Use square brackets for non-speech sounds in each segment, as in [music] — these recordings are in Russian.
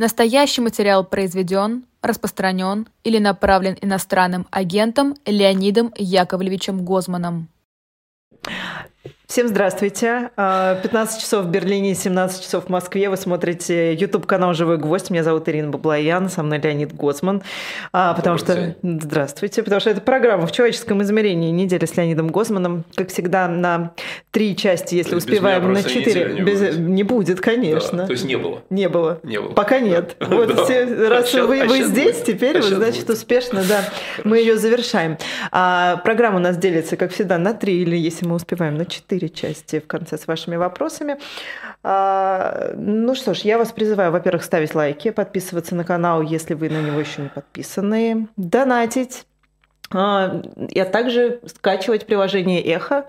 Настоящий материал произведен, распространен или направлен иностранным агентом Леонидом Яковлевичем Гозманом. Всем здравствуйте. 15 а, часов в Берлине, 17 часов в Москве. Вы смотрите YouTube-канал «Живой гвоздь». Меня зовут Ирина Баблоян, со мной Леонид Госман. А, потому что... Здравствуйте. Потому что это программа «В человеческом измерении. Неделя с Леонидом Госманом». Как всегда, на три части, если без успеваем, на четыре. Не, без... не будет, конечно. Да, то есть не было? Не было. Не было. Пока нет. Да. Вот да. все, раз а вы, вы здесь, будет. теперь а вы, значит, будет. успешно, да, мы ее завершаем. А, программа у нас делится, как всегда, на три, или если мы успеваем, на четыре четыре части в конце с вашими вопросами. А, ну что ж, я вас призываю, во-первых, ставить лайки, подписываться на канал, если вы на него еще не подписаны, донатить, а, а также скачивать приложение Эхо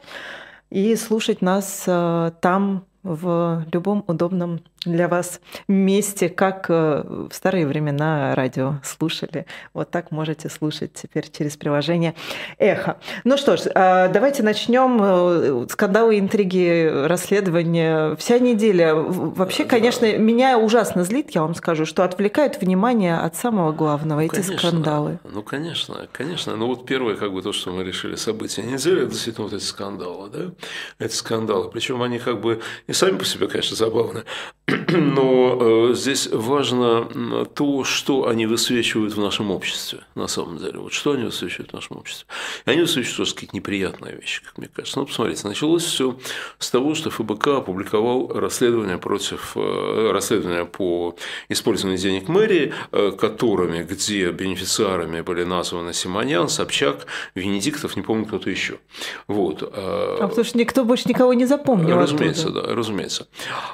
и слушать нас а, там в любом удобном для вас месте, как э, в старые времена радио слушали. Вот так можете слушать теперь через приложение «Эхо». Ну что ж, а, давайте начнем. Э, скандалы, интриги, расследования. Вся неделя. Вообще, конечно, меня ужасно злит, я вам скажу, что отвлекают внимание от самого главного, ну, эти конечно, скандалы. Ну, конечно, конечно. Ну, вот первое, как бы то, что мы решили события недели, это действительно вот эти скандалы, да? Эти скандалы. Причем они как бы и сами по себе, конечно, забавны. [clears throat] Но э, здесь важно то, что они высвечивают в нашем обществе, на самом деле. Вот что они высвечивают в нашем обществе. И они высвечивают тоже какие-то неприятные вещи, как мне кажется. Ну, посмотрите, началось все с того, что ФБК опубликовал расследование против э, расследования по использованию денег мэрии, э, которыми, где бенефициарами были названы Симонян, Собчак, Венедиктов, не помню кто-то еще. Вот. А потому что никто больше никого не запомнил. Разумеется, оттуда. да, разумеется.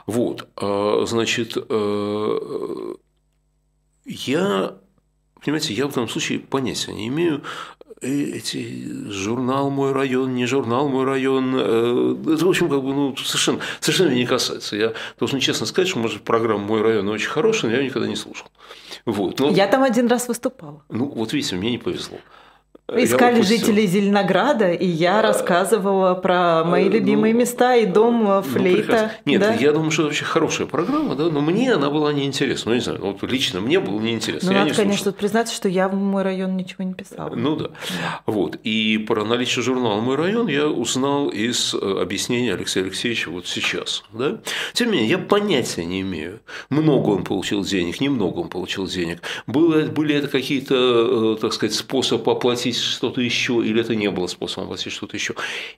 Вот. Значит, э, я, понимаете, я в этом случае понятия не имею, э, эти журнал «Мой район», не журнал «Мой район», э, это, в общем, как бы, ну, совершенно, совершенно меня не касается. Я должен честно сказать, что, может, программа «Мой район» очень хорошая, но я ее никогда не слушал. Вот. Но, я там один раз выступала. Ну, вот видите, мне не повезло. Искали жителей Зеленограда, и я а, рассказывала про мои ну, любимые места и дом ну, флейта. Ну, Нет, да? я думаю, что это вообще хорошая программа, да, но мне она была неинтересна. Ну, не знаю, вот лично мне было неинтересно. Ну, я надо, не конечно, признаться, что я в мой район ничего не писала. Ну да. Вот. И про наличие журнала «Мой район» я узнал из э, объяснения Алексея Алексеевича вот сейчас. Да? Тем не менее, я понятия не имею, много он получил денег, немного он получил денег. Было, были это какие-то, э, так сказать, способы оплатить оплатить что-то еще, или это не было способом оплатить что-то еще.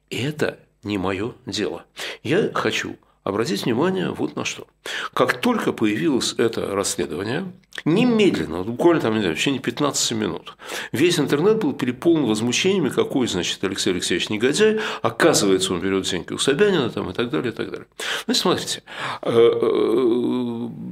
Это не мое дело. Я хочу обратить внимание вот на что. Как только появилось это расследование, немедленно, буквально там, не знаю, в течение 15 минут, весь интернет был переполнен возмущениями, какой, значит, Алексей Алексеевич негодяй, оказывается, он берет деньги у Собянина там, и так далее, и так далее. Значит, смотрите, э, э,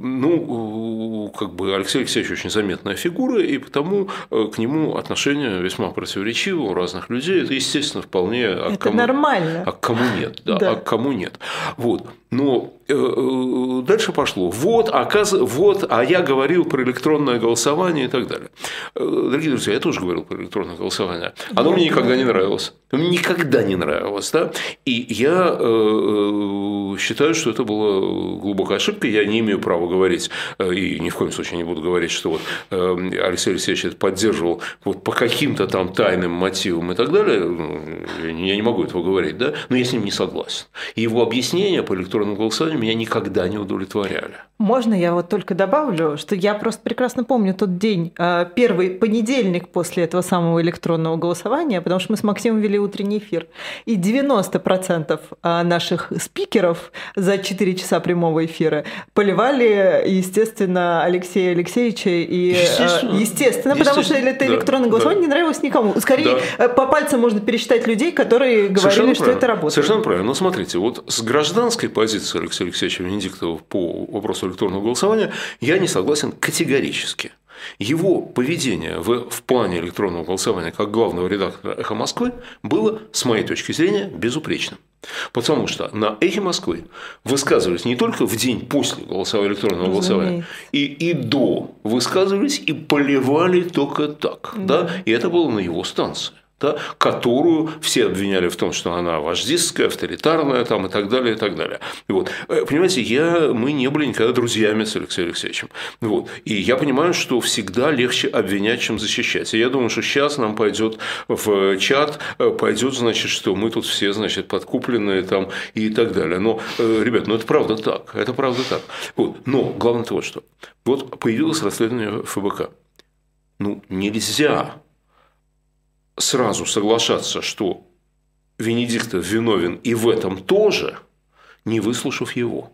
ну, как бы Алексей Алексеевич очень заметная фигура, и потому э, к нему отношение весьма противоречиво у разных людей. Это, естественно, вполне... А это кому, нормально. А к кому нет, да, да. а к кому нет. Вот. Но дальше пошло. Вот, оказ... вот, а я говорил про электронное голосование и так далее. Э, дорогие друзья, я тоже говорил про электронное голосование. Оно мне никогда не нравилось. Мне никогда не нравилось. Да? И я э, считаю, что это была глубокая ошибка. Я не имею права говорить, и ни в коем случае не буду говорить, что вот Алексей Алексеевич это поддерживал вот по каким-то там тайным мотивам и так далее. Ну, я не могу этого говорить, да? но я с ним не согласен. И его объяснение по электронному голосованием меня никогда не удовлетворяли. Можно я вот только добавлю, что я просто прекрасно помню тот день, а, первый понедельник после этого самого электронного голосования, потому что мы с Максимом вели утренний эфир, и 90% а, наших спикеров за 4 часа прямого эфира поливали, естественно, Алексея Алексеевича и естественно, естественно, естественно потому что это электронное да, голосование да. не нравилось никому. Скорее, да. Э, по пальцам можно пересчитать людей, которые говорили, Совершенно что правильно. это работает. Совершенно правильно. Но смотрите, вот с гражданской позиции Алексея Алексеевича Венедиктова по вопросу электронного голосования я не согласен категорически. Его поведение в, в плане электронного голосования как главного редактора «Эхо Москвы» было, с моей точки зрения, безупречным. Потому что на «Эхе Москвы» высказывались не только в день после голосования, электронного голосования, и, и до высказывались и поливали только так. Да. Да? И это было на его станции. Да, которую все обвиняли в том, что она вождистская, авторитарная там, и так далее, и так далее. Вот. Э, понимаете, я, мы не были никогда друзьями с Алексеем Алексеевичем. Вот. И я понимаю, что всегда легче обвинять, чем защищать. И я думаю, что сейчас нам пойдет в чат, э, пойдет, значит, что мы тут все, значит, подкупленные там и так далее. Но, э, ребят, ну это правда так. Это правда так. Вот. Но главное то что. Вот появилось расследование ФБК. Ну, нельзя сразу соглашаться, что Венедиктов виновен и в этом тоже, не выслушав его.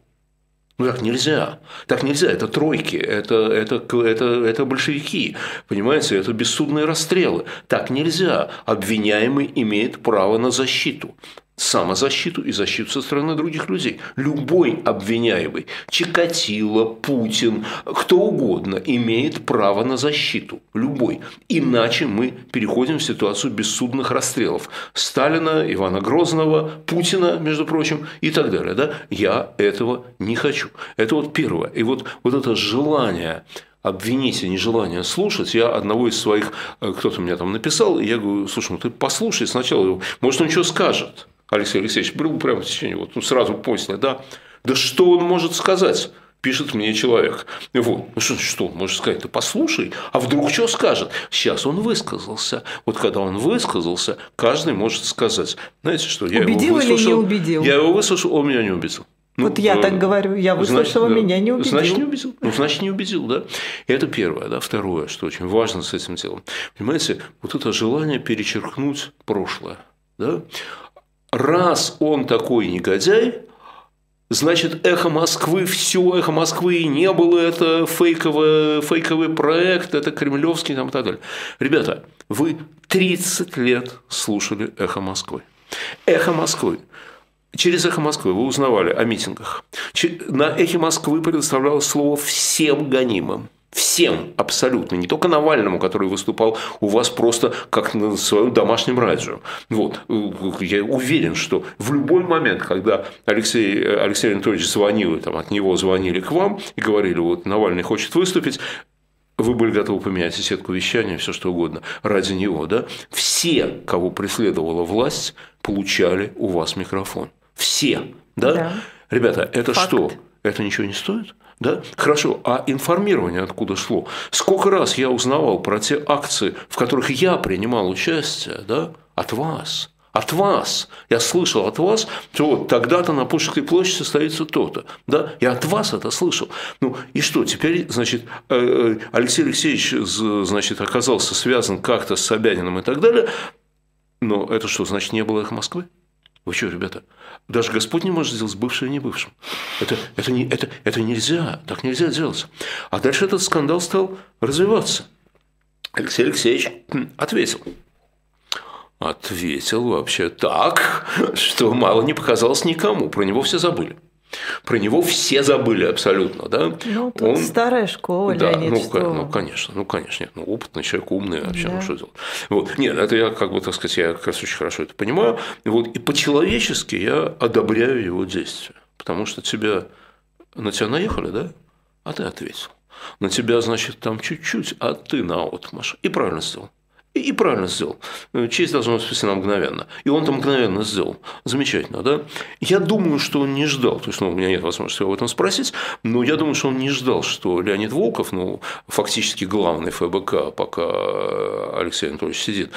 Ну так нельзя. Так нельзя. Это тройки, это, это, это, это большевики. Понимаете, это бессудные расстрелы. Так нельзя. Обвиняемый имеет право на защиту самозащиту и защиту со стороны других людей. Любой обвиняемый, Чикатило, Путин, кто угодно имеет право на защиту. Любой. Иначе мы переходим в ситуацию бессудных расстрелов. Сталина, Ивана Грозного, Путина, между прочим, и так далее. Да? Я этого не хочу. Это вот первое. И вот, вот это желание обвинить и нежелание слушать. Я одного из своих, э, кто-то мне там написал, и я говорю, слушай, ну ты послушай сначала, может он что скажет. Алексей Алексеевич был прямо в течение, вот, ну, сразу после, да, да что он может сказать? пишет мне человек. Вот. Ну что, что он может сказать? Ты послушай, а вдруг что скажет? Сейчас он высказался. Вот когда он высказался, каждый может сказать. Знаете что, я убедил его выслушал, или не убедил? Я его выслушал, он меня не убедил. Ну, вот я э, так говорю, я выслушала, значит, меня не убедил. Значит, не убедил. Ну, значит, не убедил, да. Это первое, да. Второе, что очень важно с этим делом. Понимаете, вот это желание перечеркнуть прошлое, да, раз он такой негодяй, значит, эхо Москвы, все эхо Москвы не было, это фейковый, фейковый проект, это кремлевский там и так далее. Ребята, вы 30 лет слушали эхо Москвы. Эхо Москвы. Через «Эхо Москвы» вы узнавали о митингах. На «Эхе Москвы» предоставлялось слово всем гонимым. Всем абсолютно, не только Навальному, который выступал у вас просто как на своем домашнем радио. Вот. Я уверен, что в любой момент, когда Алексей, Алексей Анатольевич звонил, там, от него звонили к вам и говорили, вот Навальный хочет выступить, вы были готовы поменять и сетку вещания, все что угодно, ради него, да? Все, кого преследовала власть, получали у вас микрофон. Все, да? да. Ребята, это Факт. что? Это ничего не стоит? Да? Хорошо, а информирование откуда шло? Сколько раз я узнавал про те акции, в которых я принимал участие, да? от вас. От вас. Я слышал от вас, что вот тогда-то на Пушкинской площади состоится то-то. Да? Я от вас это слышал. Ну и что, теперь, значит, э, э, Алексей Алексеевич, значит, оказался связан как-то с Собяниным и так далее. Но это что, значит, не было их Москвы? Вы что, ребята? Даже Господь не может сделать бывшее не бывшим. Это, это, не, это, это нельзя, так нельзя делать. А дальше этот скандал стал развиваться. Алексей Алексеевич ответил. Ответил вообще так, что мало не показалось никому. Про него все забыли. Про него все забыли абсолютно, да? Ну, тут Он... старая школа, да, Леонид, ну, что... ну, конечно, ну, конечно, нет, ну, опытный человек, умный вообще, ну, да. ну, что делать? Вот. Нет, это я, как бы, так сказать, я как раз очень хорошо это понимаю, вот, и по-человечески я одобряю его действия, потому что тебя, на тебя наехали, да? А ты ответил. На тебя, значит, там чуть-чуть, а ты на отмаш. И правильно сделал. И правильно сделал. Честь должна быть спасена мгновенно. И он это мгновенно сделал. Замечательно, да? Я думаю, что он не ждал, то есть ну, у меня нет возможности об этом спросить, но я думаю, что он не ждал, что Леонид Волков, ну, фактически главный ФБК, пока Алексей Анатольевич сидит,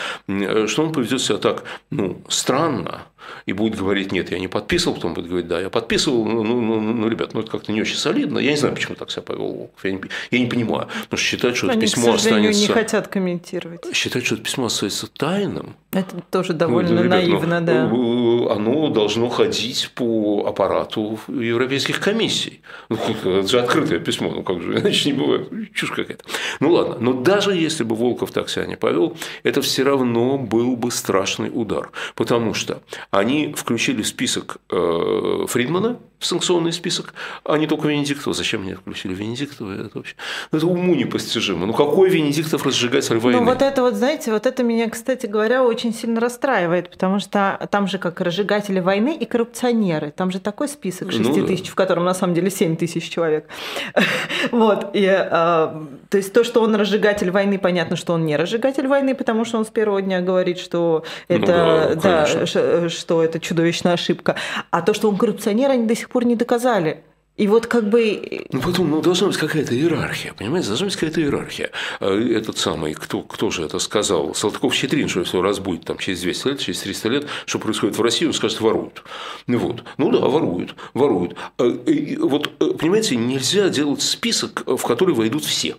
что он поведет себя так, ну, странно, и будет говорить, нет, я не подписывал, потом будет говорить, да, я подписывал, ну, ну, ну, ну ребят, ну это как-то не очень солидно, я не знаю, почему так себя повел Волков, я не, я не понимаю, потому что считать, что Они, это письмо к останется... не хотят комментировать. Считать, что это письмо остается тайным. Это тоже довольно ну, ребят, наивно, да. Э, оно должно ходить по аппарату европейских комиссий. Ну, это же открытое письмо, ну как же, [laughs] иначе не бывает, чушь какая-то. Ну ладно, но даже если бы Волков так себя не повел, это все равно был бы страшный удар, потому что Они включили в список э, Фридмана, в санкционный список, а не только Венедиктова. Зачем мне включили Венедиктова? Это вообще это уму непостижимо. Ну какой Венедиктов разжигатель войны? Ну вот это вот, знаете, вот это меня, кстати говоря, очень сильно расстраивает, потому что там же как разжигатели войны и коррупционеры. Там же такой список 6 ну, тысяч, да. в котором на самом деле 7 тысяч человек. [laughs] вот. И, а, то есть то, что он разжигатель войны, понятно, что он не разжигатель войны, потому что он с первого дня говорит, что ну это, ну, да, да, что это чудовищная ошибка. А то, что он коррупционер, они до сих пор не доказали. И вот как бы... Ну, потом, ну, должна быть какая-то иерархия, понимаете? Должна быть какая-то иерархия. А этот самый, кто, кто же это сказал? Салтыков-Щедрин, что если раз будет там через 200 лет, через 300 лет, что происходит в России, он скажет, воруют. Ну, вот. Ну, да, воруют, воруют. А, вот, э, понимаете, нельзя делать список, в который войдут все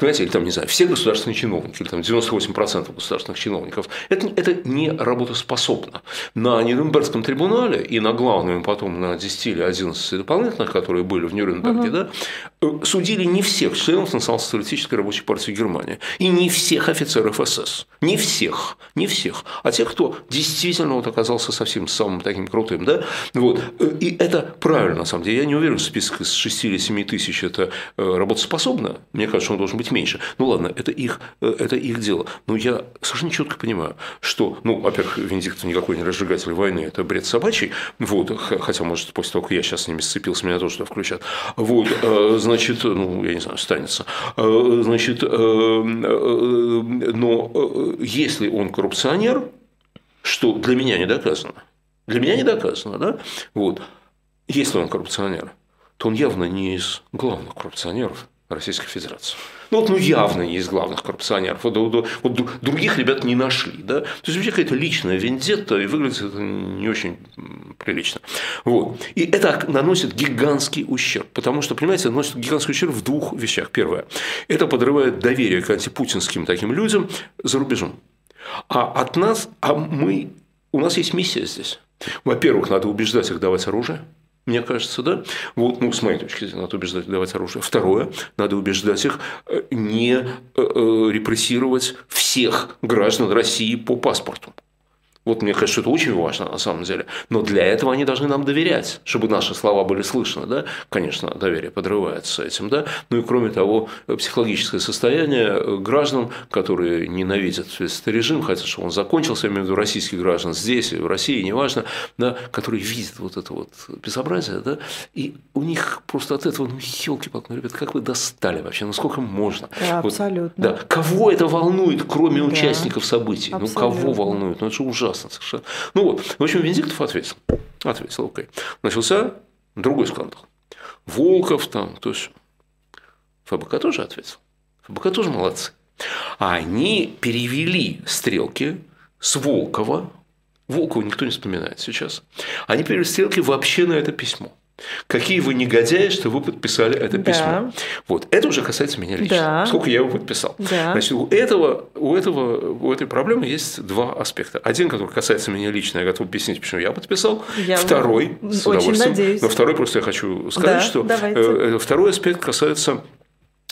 понимаете, или там, не знаю, все государственные чиновники, или там 98% государственных чиновников, это, это не работоспособно. На Нюрнбергском трибунале и на главном потом на 10 или 11 дополнительных, которые были в Нюрнберге, угу. да, э, судили не всех членов Национал-социалистической рабочей партии Германии и не всех офицеров СС. Не всех, не всех, а тех, кто действительно вот оказался совсем самым таким крутым. Да? Вот. И это правильно, на самом деле. Я не уверен, список из 6 или 7 тысяч – это э, работоспособно. Мне кажется, он должен быть меньше. Ну ладно, это их, э, это их дело. Но я совершенно четко понимаю, что, ну, во-первых, Венедиктов никакой не разжигатель войны, это бред собачий, вот, хотя, может, после того, как я сейчас с ними сцепился, меня тоже туда включат. Вот, э, значит, ну, я не знаю, станется. Э, значит, но если он коррупционер, что для меня не доказано, для меня не доказано, да, вот, если он коррупционер, то он явно не из главных коррупционеров Российской Федерации. Ну, вот, ну, явно не из главных коррупционеров. Вот, вот, вот других ребят не нашли. Да? То есть, вообще какая-то личная вендетта, и выглядит это не очень прилично. Вот. И это наносит гигантский ущерб. Потому что, понимаете, наносит гигантский ущерб в двух вещах. Первое. Это подрывает доверие к антипутинским таким людям за рубежом. А от нас, а мы, у нас есть миссия здесь. Во-первых, надо убеждать их давать оружие мне кажется, да? Вот, ну, с моей точки зрения, надо убеждать давать оружие. Второе, надо убеждать их э, не э, э, репрессировать всех граждан России по паспорту. Вот мне кажется, это очень важно на самом деле. Но для этого они должны нам доверять, чтобы наши слова были слышны. Да? Конечно, доверие подрывается этим. Да? Ну и кроме того, психологическое состояние граждан, которые ненавидят этот режим, хотят, чтобы он закончился, я имею в виду российских граждан здесь, в России, неважно, да, которые видят вот это вот безобразие, да, и у них просто от этого, ну, елки-палки, ну, ребят, как вы достали вообще, ну, сколько можно? Да, абсолютно. да. Кого это волнует, кроме да. участников событий? Абсолютно. Ну, кого волнует? Ну, это же ужасно ужасно совершенно. Ну вот, в общем, Венедиктов ответил. Ответил, окей. Начался другой скандал. Волков там, то есть ФБК тоже ответил. ФБК тоже молодцы. Они перевели стрелки с Волкова, Волкова никто не вспоминает сейчас, они перевели стрелки вообще на это письмо. Какие вы негодяи, что вы подписали это да. письмо. Вот. Это уже касается меня лично. Да. Сколько я его подписал. Да. Значит, у, этого, у, этого, у этой проблемы есть два аспекта. Один, который касается меня лично, я готов объяснить, почему я подписал. Я второй, с удовольствием. Надеюсь. Но второй просто я хочу сказать, да, что давайте. Э, второй аспект касается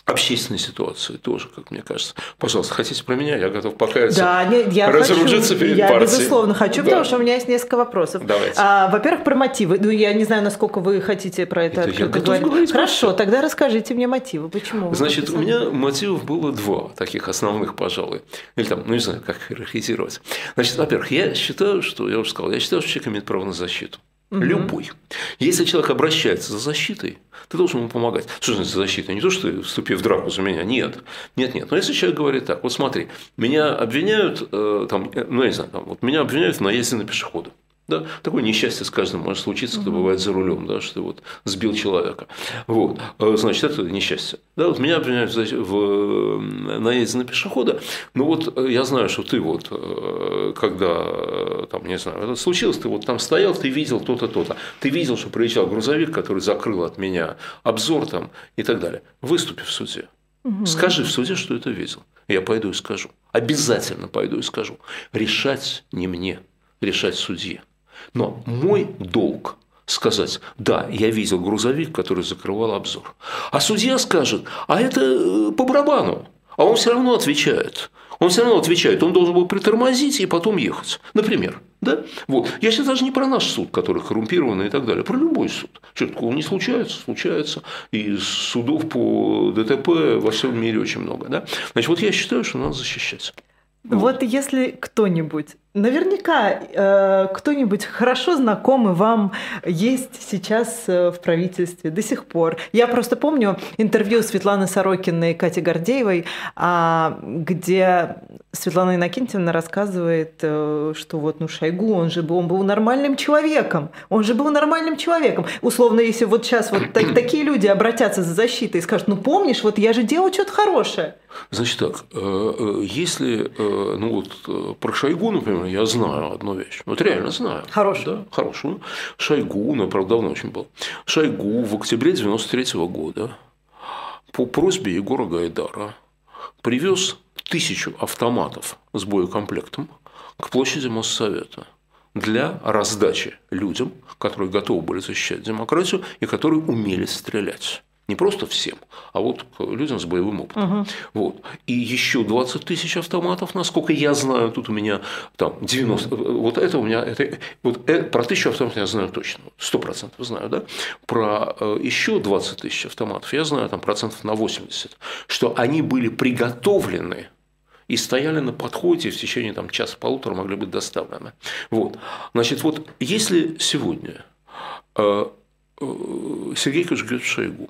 общественной ситуации тоже, как мне кажется. Пожалуйста, хотите про меня, я готов покаяться. Да, нет, я разоружиться хочу, перед я партией. безусловно хочу, да. потому что у меня есть несколько вопросов. Давайте. А, во-первых, про мотивы. Ну, я не знаю, насколько вы хотите про это, это открыто говорить. говорить. Хорошо, тогда расскажите мне мотивы. Почему? Значит, у меня мотивов было два таких основных, пожалуй. Или там, ну не знаю, как характеризировать. Значит, во-первых, я считаю, что, я уже сказал, я считаю, что человек имеет право на защиту. Угу. Любой. Если человек обращается за защитой, ты должен ему помогать. Что значит за защитой? Не то, что ты вступи в драку за меня. Нет. Нет, нет. Но если человек говорит так, вот смотри, меня обвиняют, э, там, э, ну, я не знаю, там, вот меня обвиняют в наезде на пешехода. Да? Такое несчастье с каждым может случиться, кто бывает за рулем, да, что ты вот сбил человека. Вот. А, значит, это несчастье. Да, вот меня обвиняют в наезде на пешехода. Ну вот я знаю, что ты вот, э, когда там, не знаю, это случилось, ты вот там стоял, ты видел то-то, то-то. Ты видел, что приезжал грузовик, который закрыл от меня обзор там и так далее. Выступи в суде. Угу. Скажи в суде, что это видел. Я пойду и скажу. Обязательно пойду и скажу. Решать не мне, решать судье. Но мой долг сказать, да, я видел грузовик, который закрывал обзор. А судья скажет, а это э, по барабану. А он все равно отвечает. Он все равно отвечает, он должен был притормозить и потом ехать. Например. Да? Вот. Я сейчас даже не про наш суд, который коррумпированный и так далее, про любой суд. Что такого не случается? Случается. И судов по ДТП во всем мире очень много. Да? Значит, вот я считаю, что надо защищаться. Вот, вот если кто-нибудь Наверняка э, кто-нибудь хорошо знакомый вам есть сейчас э, в правительстве до сих пор. Я просто помню интервью Светланы Сорокиной и Кати Гордеевой, э, где Светлана Иннокентьевна рассказывает, э, что вот ну Шойгу, он же был, он был нормальным человеком, он же был нормальным человеком. Условно, если вот сейчас вот так, [clears throat] такие люди обратятся за защитой и скажут, ну помнишь, вот я же делал что-то хорошее. Значит так, э, э, если, ну вот про Шойгу, например, я знаю одну вещь. Вот реально знаю. Хорошую. Да, хорошую. Шойгу, ну, правда, давно очень был. Шойгу в октябре 93 -го года по просьбе Егора Гайдара привез тысячу автоматов с боекомплектом к площади Моссовета для раздачи людям, которые готовы были защищать демократию и которые умели стрелять. Не просто всем, а вот людям с боевым опытом. Угу. Вот. И еще 20 тысяч автоматов, насколько я знаю, тут у меня там 90, вот это у меня, это, вот это, про тысячу автоматов я знаю точно, 100% знаю, да? Про э, еще 20 тысяч автоматов я знаю там процентов на 80, что они были приготовлены и стояли на подходе в течение там, часа-полутора могли быть доставлены. Вот. Значит, вот если сегодня э, э, Сергей Кожугетович Шойгу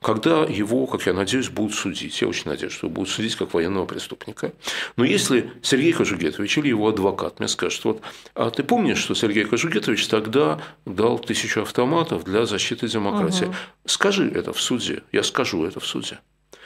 когда его, как я надеюсь, будут судить. Я очень надеюсь, что будут судить как военного преступника. Но если Сергей Кожугетович или его адвокат мне скажет, вот, а ты помнишь, что Сергей Кожугетович тогда дал тысячу автоматов для защиты демократии? Угу. Скажи это в суде. Я скажу это в суде.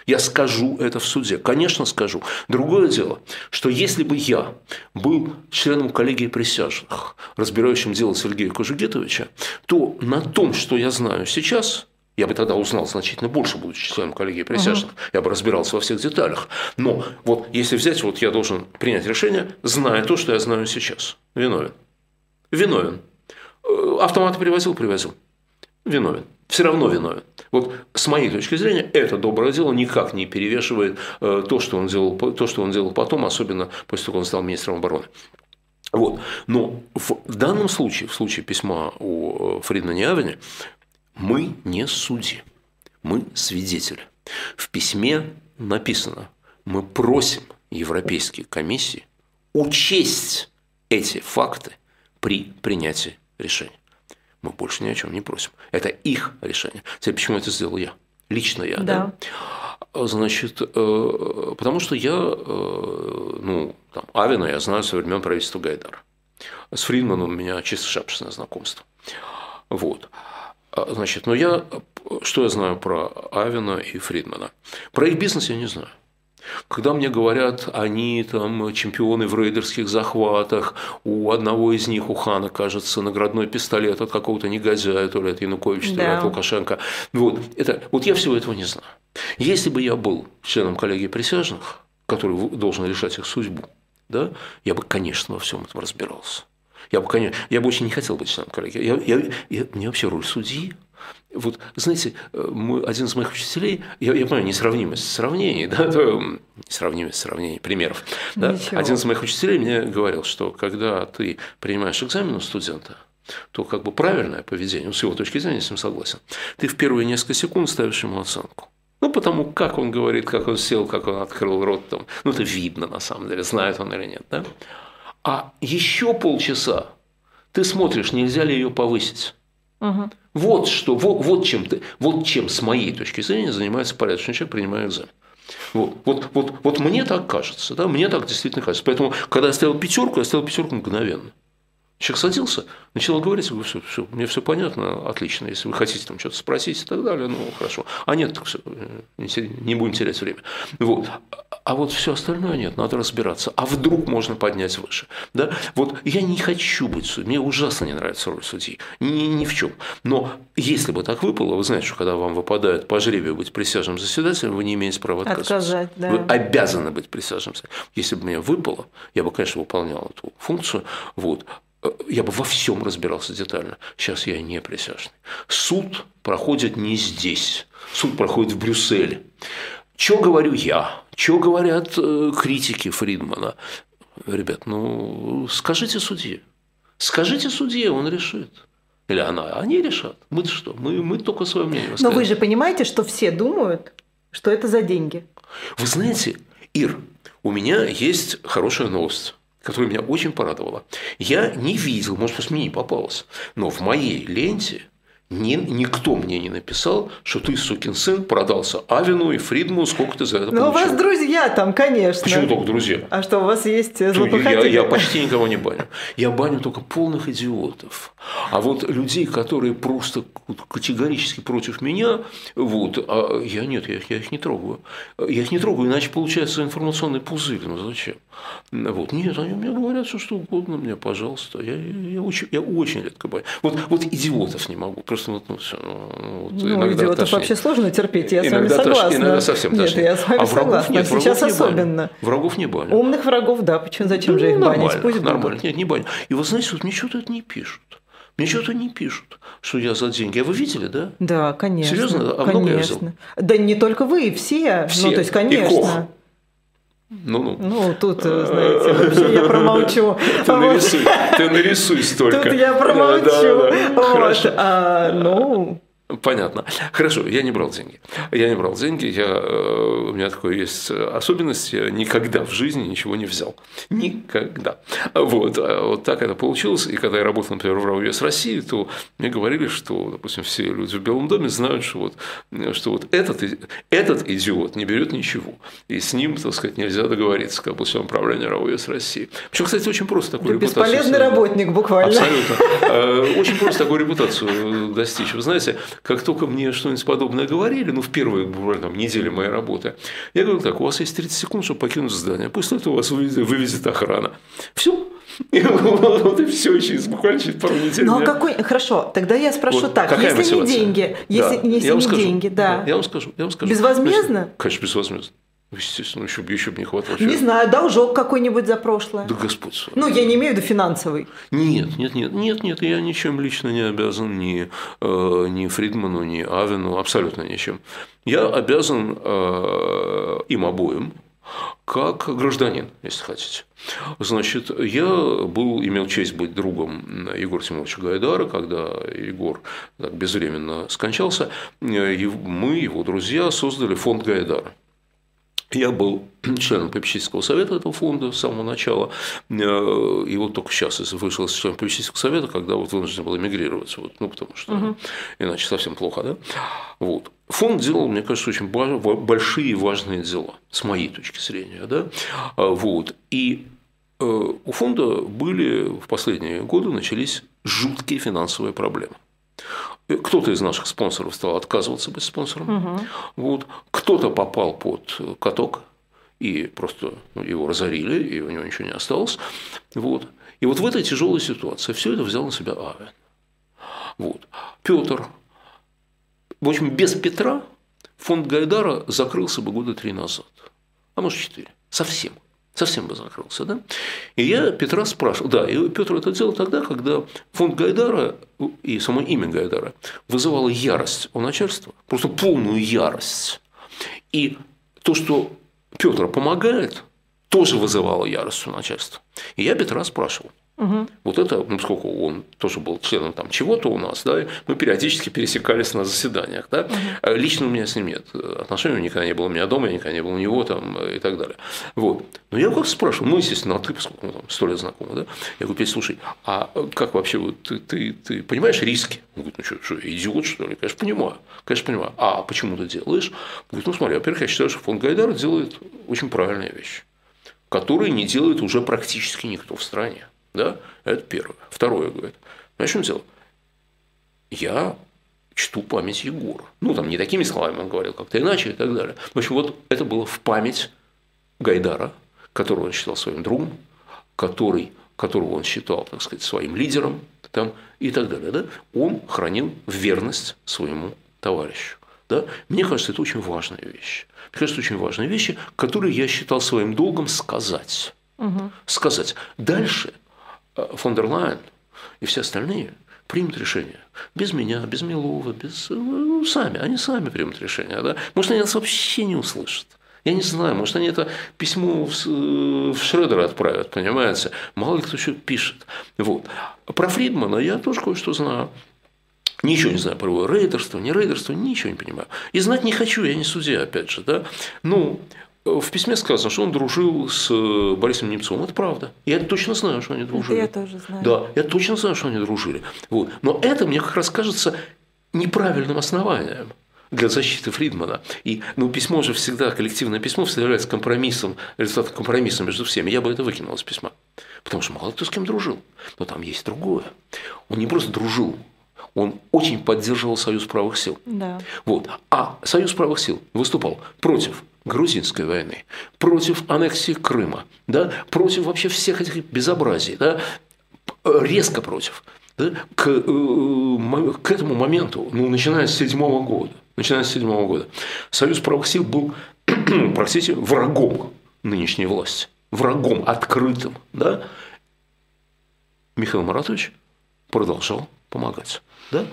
Я скажу это в суде. Конечно, скажу. Другое дело, что если бы я был членом коллегии присяжных, разбирающим дело Сергея Кожугетовича, то на том, что я знаю сейчас, я бы тогда узнал значительно больше, будучи членом коллегии присяжных. Угу. Я бы разбирался во всех деталях. Но вот если взять, вот я должен принять решение, зная то, что я знаю сейчас. Виновен. Виновен. Э, автоматы привозил, привозил. Виновен. Все равно виновен. Вот с моей точки зрения, это доброе дело никак не перевешивает э, то, что он делал, то, что он делал потом, особенно после того, как он стал министром обороны. Вот. Но в данном случае, в случае письма о э, Фридмане Авене, мы не судьи, мы свидетели. В письме написано, мы просим Европейские комиссии учесть эти факты при принятии решения. Мы больше ни о чем не просим. Это их решение. Теперь почему это сделал я? Лично я, да? да? Значит, э, потому что я, э, ну, там, Авина я знаю со времен правительства Гайдара. С Фридманом у меня чисто шапочное знакомство. Вот. А, значит, но я, что я знаю про Авина и Фридмана? Про их бизнес я не знаю. Когда мне говорят, они там чемпионы в рейдерских захватах, у одного из них, у Хана, кажется, наградной пистолет от какого-то негодяя, то ли от Януковича, то ли от Лукашенко. Вот, это, вот я всего этого не знаю. Если бы я был членом коллегии присяжных, который должен решать их судьбу, да, я бы, конечно, во всем этом разбирался. Я бы, конечно, я бы очень не хотел быть членом коллегии. Я, я, я, мне вообще роль судьи. Вот, знаете, мой, один из моих учителей, я, я понимаю, несравнимость сравнений, да, то, несравнимость сравнений, примеров. Да, один из моих учителей мне говорил, что когда ты принимаешь экзамен у студента, то как бы правильное поведение, с его точки зрения, я с ним согласен, ты в первые несколько секунд ставишь ему оценку. Ну, потому как он говорит, как он сел, как он открыл рот, там, ну, это видно на самом деле, знает он или нет, да? А еще полчаса ты смотришь, нельзя ли ее повысить. Угу. Вот что, вот, вот, чем ты, вот чем с моей точки зрения занимается порядочный человек, принимая экзамен. Вот, вот, вот, вот мне так кажется, да, мне так действительно кажется. Поэтому, когда я ставил пятерку, я ставил пятерку мгновенно. Человек садился, начал говорить, говорю, все, все, мне все понятно, отлично. Если вы хотите там что-то спросить и так далее, ну хорошо. А нет, так все, не будем терять время. Вот. А вот все остальное нет, надо разбираться. А вдруг можно поднять выше? Да? Вот я не хочу быть судьей, мне ужасно не нравится роль судьи, ни, ни в чем. Но если бы так выпало, вы знаете, что когда вам выпадает по жребию быть присяжным заседателем, вы не имеете права отказаться. Отказать, да. Вы обязаны быть присяжным. Если бы мне выпало, я бы, конечно, выполнял эту функцию. Вот я бы во всем разбирался детально. Сейчас я не присяжный. Суд проходит не здесь. Суд проходит в Брюсселе. Что говорю я? Что говорят э, критики Фридмана? Ребят, ну скажите судье. Скажите судье, он решит. Или она, они решат. Мы что? Мы, мы только свое мнение Но вы же понимаете, что все думают, что это за деньги. Вы знаете, Ир, у меня есть хорошая новость которая меня очень порадовала. Я не видел, может, просто мне не попалось, но в моей ленте ни, никто мне не написал, что ты, сукин сын, продался Авину и Фридму, сколько ты за это получил. Ну, у вас друзья там, конечно. Почему только друзья? А что, у вас есть злопыхатели? Я, я почти никого не баню. Я баню только полных идиотов. А вот людей, которые просто категорически против меня, вот, а я нет, я, я их не трогаю. Я их не трогаю, иначе получается информационный пузырь. Ну зачем? Вот. Нет, они мне говорят все, что угодно мне, пожалуйста. Я, я, очень, я очень редко баню. Вот, вот идиотов не могу. Просто вот, ну, все, ну, вот, ну идиотов тошнит. вообще сложно терпеть, я иногда с вами согласна. иногда совсем Нет, тошнит. я с вами а согласна. Нет, Сейчас особенно. Врагов не баню. Умных врагов, да, почему, зачем ну, же их банить? Пусть нормально, будут. нет, не баню. И вот знаете, вот мне что-то это не пишут. Мне что-то не пишут, что я за деньги. А вы видели, да? Да, конечно. Серьезно? А конечно. много я взял? Да не только вы, все. все. Ну, то есть, конечно. И Кох. Ну, ну. Ну, тут, знаете, вообще я промолчу. [laughs] Ты нарисуй, ты нарисуй столько. Тут я промолчу. Хорошо. А, ну, Понятно. Хорошо, я не брал деньги. Я не брал деньги. Я, э, у меня такое есть особенность. Я никогда в жизни ничего не взял. Никогда. Вот. А вот так это получилось. И когда я работал, например, в РАО России, то мне говорили, что, допустим, все люди в Белом доме знают, что вот, что вот этот, этот идиот не берет ничего. И с ним, так сказать, нельзя договориться, как бы управления РАО России. Причем, кстати, очень просто такую да репутацию. Бесполезный работник, буквально. Абсолютно. Э, очень просто такую репутацию достичь. Вы знаете, как только мне что-нибудь подобное говорили, ну, в первые там, недели моей работы, я говорю так, у вас есть 30 секунд, чтобы покинуть здание, после этого вас вывезет, вывезет охрана. Все, [laughs] вот и все через буквально через пару недель. Ну а какой? Хорошо, тогда я спрошу вот, так: если мотивация? не деньги, если, да. если не скажу, деньги, да. да. Я вам скажу, я вам скажу. Безвозмездно? Конечно, безвозмездно. Естественно, еще бы, еще бы не хватало. Не знаю, должок какой-нибудь за прошлое. Да Господь. Ну, я не имею в виду финансовый. Нет, нет, нет, нет, нет, я ничем лично не обязан ни, э, ни Фридману, ни Авину, абсолютно ничем. Я обязан э, им обоим, как гражданин, если хотите. Значит, я был, имел честь быть другом Егора Тимовича Гайдара, когда Егор так безвременно скончался, и мы, его друзья, создали фонд Гайдара. Я был [clears throat] членом попечительского совета этого фонда с самого начала, э, и вот только сейчас вышел из члена попечительского совета, когда вот вынужден был эмигрировать, вот, ну, потому что угу. иначе совсем плохо, да? Вот. Фонд делал, мне кажется, очень большие и важные дела, с моей точки зрения, да? А, вот. И э, у фонда были в последние годы начались жуткие финансовые проблемы. Кто-то из наших спонсоров стал отказываться быть спонсором. Угу. Вот. Кто-то попал под каток и просто ну, его разорили, и у него ничего не осталось. Вот. И вот в этой тяжелой ситуации все это взял на себя Авен. Вот. Петр. В общем, без Петра фонд Гайдара закрылся бы года три назад, а может четыре. Совсем совсем бы закрылся. Да? И я Петра спрашивал, да, и Петр это делал тогда, когда фонд Гайдара и само имя Гайдара вызывало ярость у начальства, просто полную ярость. И то, что Петр помогает, тоже вызывало ярость у начальства. И я Петра спрашивал, Угу. Вот это, ну, поскольку он тоже был членом там чего-то у нас, да, мы периодически пересекались на заседаниях, да. Угу. Лично у меня с ним нет отношений, никогда не было у меня дома, я никогда не был у него там и так далее. Вот. Но я как спрашивал, ну, естественно, а ты, поскольку мы там сто лет знакомы, да, я говорю, Петь, слушай, а как вообще вот ты, ты, ты понимаешь риски? Он говорит, ну что, что, идиот, что ли? Конечно, понимаю, конечно, понимаю. А почему ты делаешь? Он говорит, ну, смотри, во-первых, я считаю, что фонд Гайдара делает очень правильные вещи, которые не делает уже практически никто в стране. Да? Это первое. Второе, говорит. Знаешь, что он делал? Я чту память Егора. Ну, там не такими словами он говорил, как-то иначе и так далее. В общем, вот это было в память Гайдара, которого он считал своим другом, который, которого он считал, так сказать, своим лидером там, и так далее. Да? Он хранил верность своему товарищу. Да? Мне кажется, это очень важная вещь. Мне кажется, очень важные вещи, которые я считал своим долгом сказать. Угу. Сказать. Дальше – фон дер Лайен и все остальные примут решение. Без меня, без Милова, без... Ну, сами, они сами примут решение. Да? Может, они нас вообще не услышат. Я не знаю, может, они это письмо в Шредера отправят, понимаете? Мало ли кто еще пишет. Вот. Про Фридмана я тоже кое-что знаю. Ничего не знаю про его рейдерство, не рейдерство, ничего не понимаю. И знать не хочу, я не судья, опять же. Да? Ну, в письме сказано, что он дружил с Борисом Немцовым. Это правда. Я точно знаю, что они дружили. Это я тоже знаю. Да, я точно знаю, что они дружили. Вот. Но это мне как раз кажется неправильным основанием для защиты Фридмана. И ну, письмо же всегда, коллективное письмо всегда является компромиссом, результатом компромисса между всеми. Я бы это выкинул из письма. Потому что мало кто с кем дружил. Но там есть другое. Он не просто дружил, он очень поддерживал Союз правых сил. Да. Вот. А Союз правых сил выступал против грузинской войны, против аннексии Крыма, да, против вообще всех этих безобразий, да, резко против. Да, к, э, к этому моменту, ну, начиная с седьмого года, начиная с седьмого года, Союз правых сил был, [clears throat] простите, врагом нынешней власти, врагом открытым, да. Михаил Маратович продолжал помогать. Да?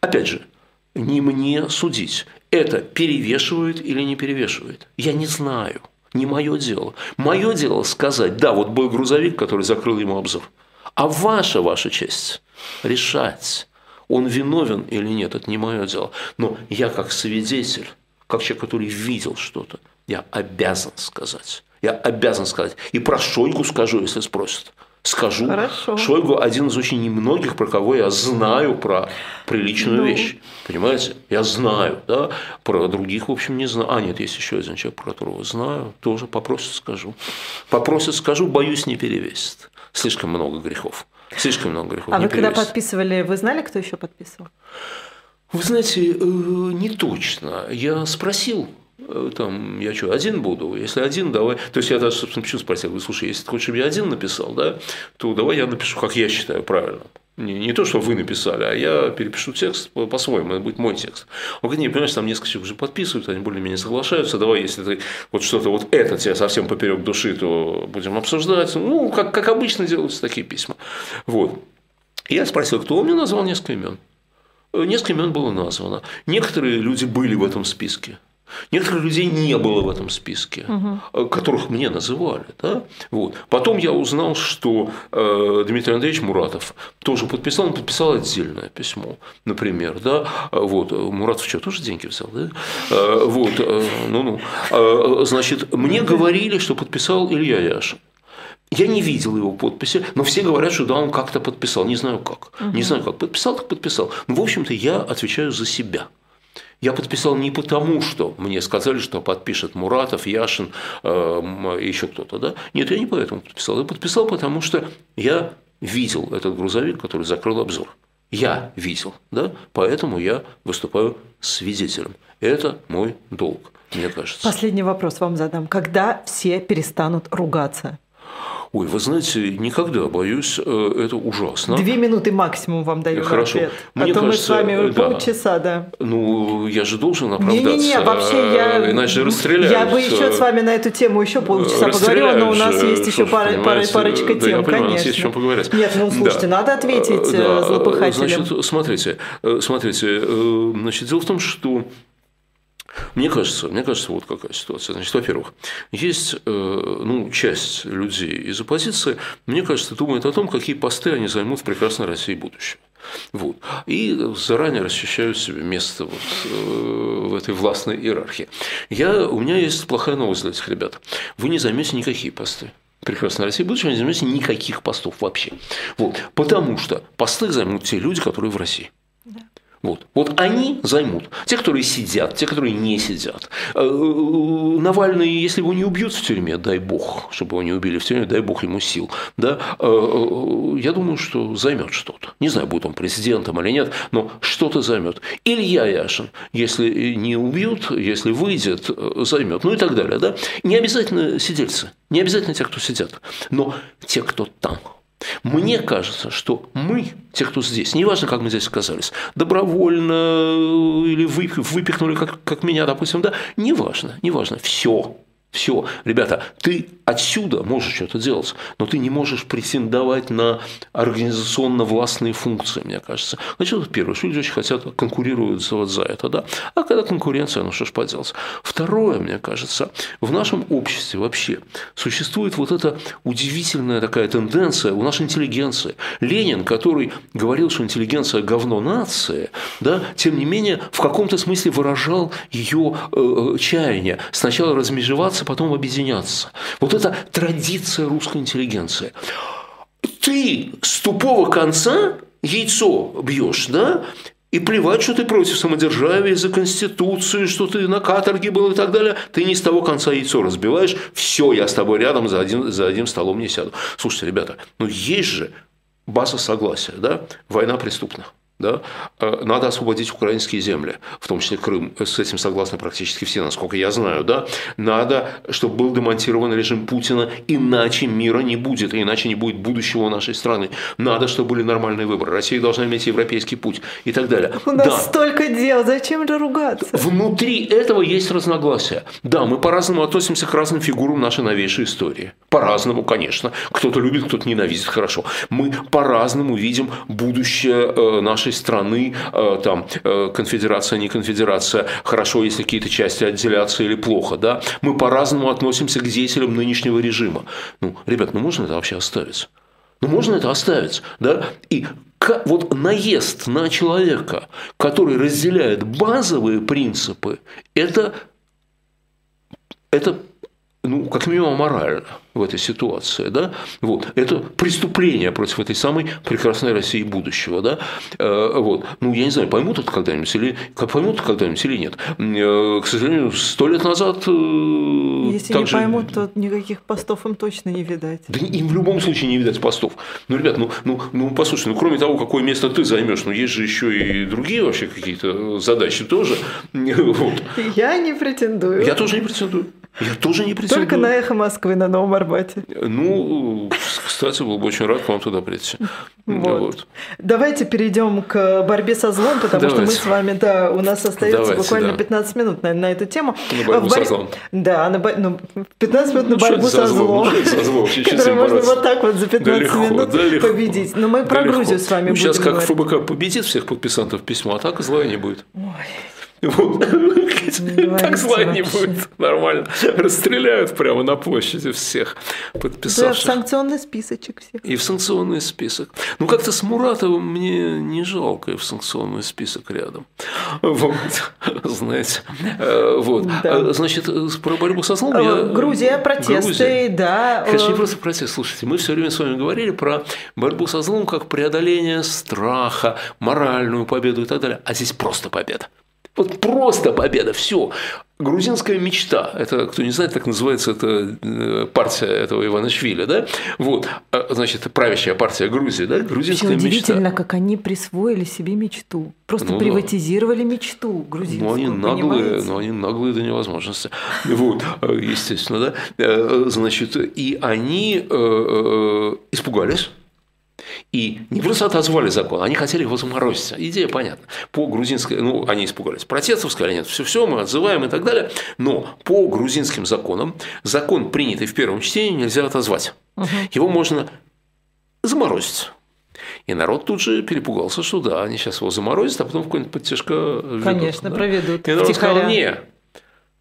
Опять же, не мне судить, это перевешивает или не перевешивает. Я не знаю, не мое дело. Мое дело сказать, да, вот был грузовик, который закрыл ему обзор. А ваша, ваша честь, решать, он виновен или нет, это не мое дело. Но я как свидетель, как человек, который видел что-то, я обязан сказать. Я обязан сказать. И про Шойгу скажу, если спросят скажу. Хорошо. Шойгу один из очень немногих, про кого я знаю про приличную ну. вещь. Понимаете? Я знаю, да? Про других, в общем, не знаю. А, нет, есть еще один человек, про которого знаю. Тоже попросят, скажу. Попросят, скажу, боюсь, не перевесит. Слишком много грехов. Слишком много грехов. А вы когда подписывали, вы знали, кто еще подписывал? Вы знаете, э, не точно. Я спросил там, я что, один буду? Если один, давай. То есть я даже, собственно, почему спросил, говорю, слушай, если ты хочешь, чтобы я один написал, да, то давай я напишу, как я считаю правильно. Не, не то, что вы написали, а я перепишу текст по-своему, это будет мой текст. Он говорит, не, понимаешь, там несколько человек уже подписывают, они более-менее соглашаются, давай, если ты вот что-то вот это тебе совсем поперек души, то будем обсуждать. Ну, как, как обычно делаются такие письма. Вот. Я спросил, кто, он мне назвал несколько имен. Э, несколько имен было названо. Некоторые люди были в этом списке. Некоторых людей не было в этом списке, угу. которых мне называли. Да? Вот. Потом я узнал, что э, Дмитрий Андреевич Муратов тоже подписал, он подписал отдельное письмо, например. Да? Вот. Муратов что, тоже деньги взял? Да? Э, вот. Ну-ну. Значит, мне говорили, что подписал Илья Яшин. Я не видел его подписи, но все говорят, что да, он как-то подписал. Не знаю как. Не знаю как. Подписал, так подписал. Но, в общем-то, я отвечаю за себя. Я подписал не потому, что мне сказали, что подпишет Муратов, Яшин, э, еще кто-то. Да? Нет, я не поэтому подписал. Я подписал, потому что я видел этот грузовик, который закрыл обзор. Я видел, да? поэтому я выступаю свидетелем. Это мой долг, мне кажется. Последний вопрос вам задам. Когда все перестанут ругаться? Ой, вы знаете, никогда, боюсь, э, это ужасно. Две минуты максимум вам даю Хорошо. ответ. Мне а то кажется, мы с вами да. полчаса, да. Ну, я же должен оправдаться. Не-не-не, вообще я... Иначе расстреляют. Я бы еще с вами на эту тему еще полчаса поговорила, но у нас есть еще пара, пара, парочка да, тем, я понимаю, конечно. У нас есть чем поговорить. Нет, ну слушайте, да. надо ответить да. злопыхателям. Значит, смотрите, смотрите, значит, дело в том, что мне кажется, мне кажется, вот какая ситуация. Значит, во-первых, есть э, ну, часть людей из оппозиции, мне кажется, думает о том, какие посты они займут в прекрасной России будущего. Вот. И заранее расчищают себе место вот, э, в этой властной иерархии. Я, у меня есть плохая новость для этих ребят. Вы не займете никакие посты. Прекрасная Россия будущего не займете никаких постов вообще. Вот. Потому что посты займут те люди, которые в России. Вот. вот они займут. Те, которые сидят, те, которые не сидят. Э, Навальный, если его не убьют в тюрьме, дай бог, чтобы его не убили в тюрьме, дай бог ему сил. Да? Э, э, я думаю, что займет что-то. Не знаю, будет он президентом или нет, но что-то займет. Илья Яшин, если не убьют, если выйдет, займет. Ну и так далее. Да? Не обязательно сидельцы, не обязательно те, кто сидят, но те, кто там. Мне кажется, что мы, те, кто здесь, неважно, как мы здесь оказались, добровольно или выпихнули, как, как меня, допустим, да, неважно, неважно, все, Все, ребята, ты отсюда можешь что-то делать, но ты не можешь претендовать на организационно-властные функции, мне кажется. Значит, это первое, что люди очень хотят конкурировать вот за это, да. А когда конкуренция, ну что ж поделать. Второе, мне кажется, в нашем обществе вообще существует вот эта удивительная такая тенденция у нашей интеллигенции. Ленин, который говорил, что интеллигенция – говно нации, да, тем не менее, в каком-то смысле выражал ее э, э чаяние. Сначала размежеваться, потом объединяться. Вот это традиция русской интеллигенции. Ты с тупого конца яйцо бьешь, да? И плевать, что ты против самодержавия, за Конституцию, что ты на каторге был и так далее. Ты не с того конца яйцо разбиваешь. Все, я с тобой рядом за один, за одним столом не сяду. Слушайте, ребята, ну есть же база согласия, да? Война преступна да, э, надо освободить украинские земли, в том числе Крым, с этим согласны практически все, насколько я знаю, да, надо, чтобы был демонтирован режим Путина, иначе мира не будет, иначе не будет будущего нашей страны, надо, чтобы были нормальные выборы, Россия должна иметь европейский путь и так далее. У нас да. столько дел, зачем же ругаться? Внутри этого есть разногласия. Да, мы по-разному относимся к разным фигурам нашей новейшей истории. По-разному, конечно. Кто-то любит, кто-то ненавидит, хорошо. Мы по-разному видим будущее э, нашей нашей страны, э, там, э, конфедерация, не конфедерация, хорошо, если какие-то части отделятся или плохо, да, мы по-разному относимся к деятелям нынешнего режима. Ну, ребят, ну можно это вообще оставить? Ну, можно это оставить, да? И вот наезд на человека, который разделяет базовые принципы, это, это ну, как минимум, морально в этой ситуации. Да? Вот. Это преступление против этой самой прекрасной России будущего. Да? Э, вот. Ну, я не знаю, поймут это когда-нибудь или, поймут когда-нибудь или нет. Э, к сожалению, сто лет назад... Э, Если также... не поймут, то никаких постов им точно не видать. Да им в любом случае не видать постов. Ну, ребят, ну, ну, ну послушай, ну, кроме того, какое место ты займешь, ну, есть же еще и другие вообще какие-то задачи тоже. [laughs] Вот. Я не претендую. Я тоже не претендую. Я тоже не претендую. Только на «Эхо Москвы» на Новом Арбате. Ну, кстати, был бы очень рад к вам туда прийти. Вот. вот. Давайте перейдем к борьбе со злом, потому Давайте. что мы с вами, да, у нас остается Давайте, буквально да. 15 минут на, на эту тему. На борьбу бор... со злом. Да, на, ну, 15 минут ну, на борьбу со злом. Ну, со злом. Которую можно вот так вот за 15 да минут да легко, победить. Но мы про да Грузию легко. с вами ну, будем Сейчас как говорить. ФБК победит всех подписантов письма, а так зла не будет. Ой. Так зла не будет. Нормально. Расстреляют прямо на площади всех подписавших. Да, в санкционный списочек всех. И в санкционный список. Ну, как-то с Муратовым мне не жалко и в санкционный список рядом. Вот. Знаете. Э, вот. Да. А, значит, про борьбу со злом я... Грузия, протесты, Грузия. да. Конечно, не просто протест. Слушайте, мы все время с вами говорили про борьбу со злом как преодоление страха, моральную победу и так далее. А здесь просто победа. Вот просто победа, все. Грузинская мечта, это, кто не знает, так называется это э, партия этого Иванашвили, да? Вот, а, значит, правящая партия Грузии, да? Грузинская удивительно, мечта. как они присвоили себе мечту. Просто ну, приватизировали да. мечту грузинскую, Ну, они наглые, ну, они наглые до невозможности. Вот, естественно, да? Э, значит, и они э, испугались, и не просто отозвали закон, они хотели его заморозить. Идея понятна. По грузинской, ну, они испугались протестов, сказали, нет, все-все, мы отзываем и так далее. Но по грузинским законам, закон, принятый в первом чтении, нельзя отозвать. Угу. Его можно заморозить. И народ тут же перепугался, что да, они сейчас его заморозят, а потом в какой-нибудь подтяжка ведут. Конечно, да? проведут. И народ сказал, не,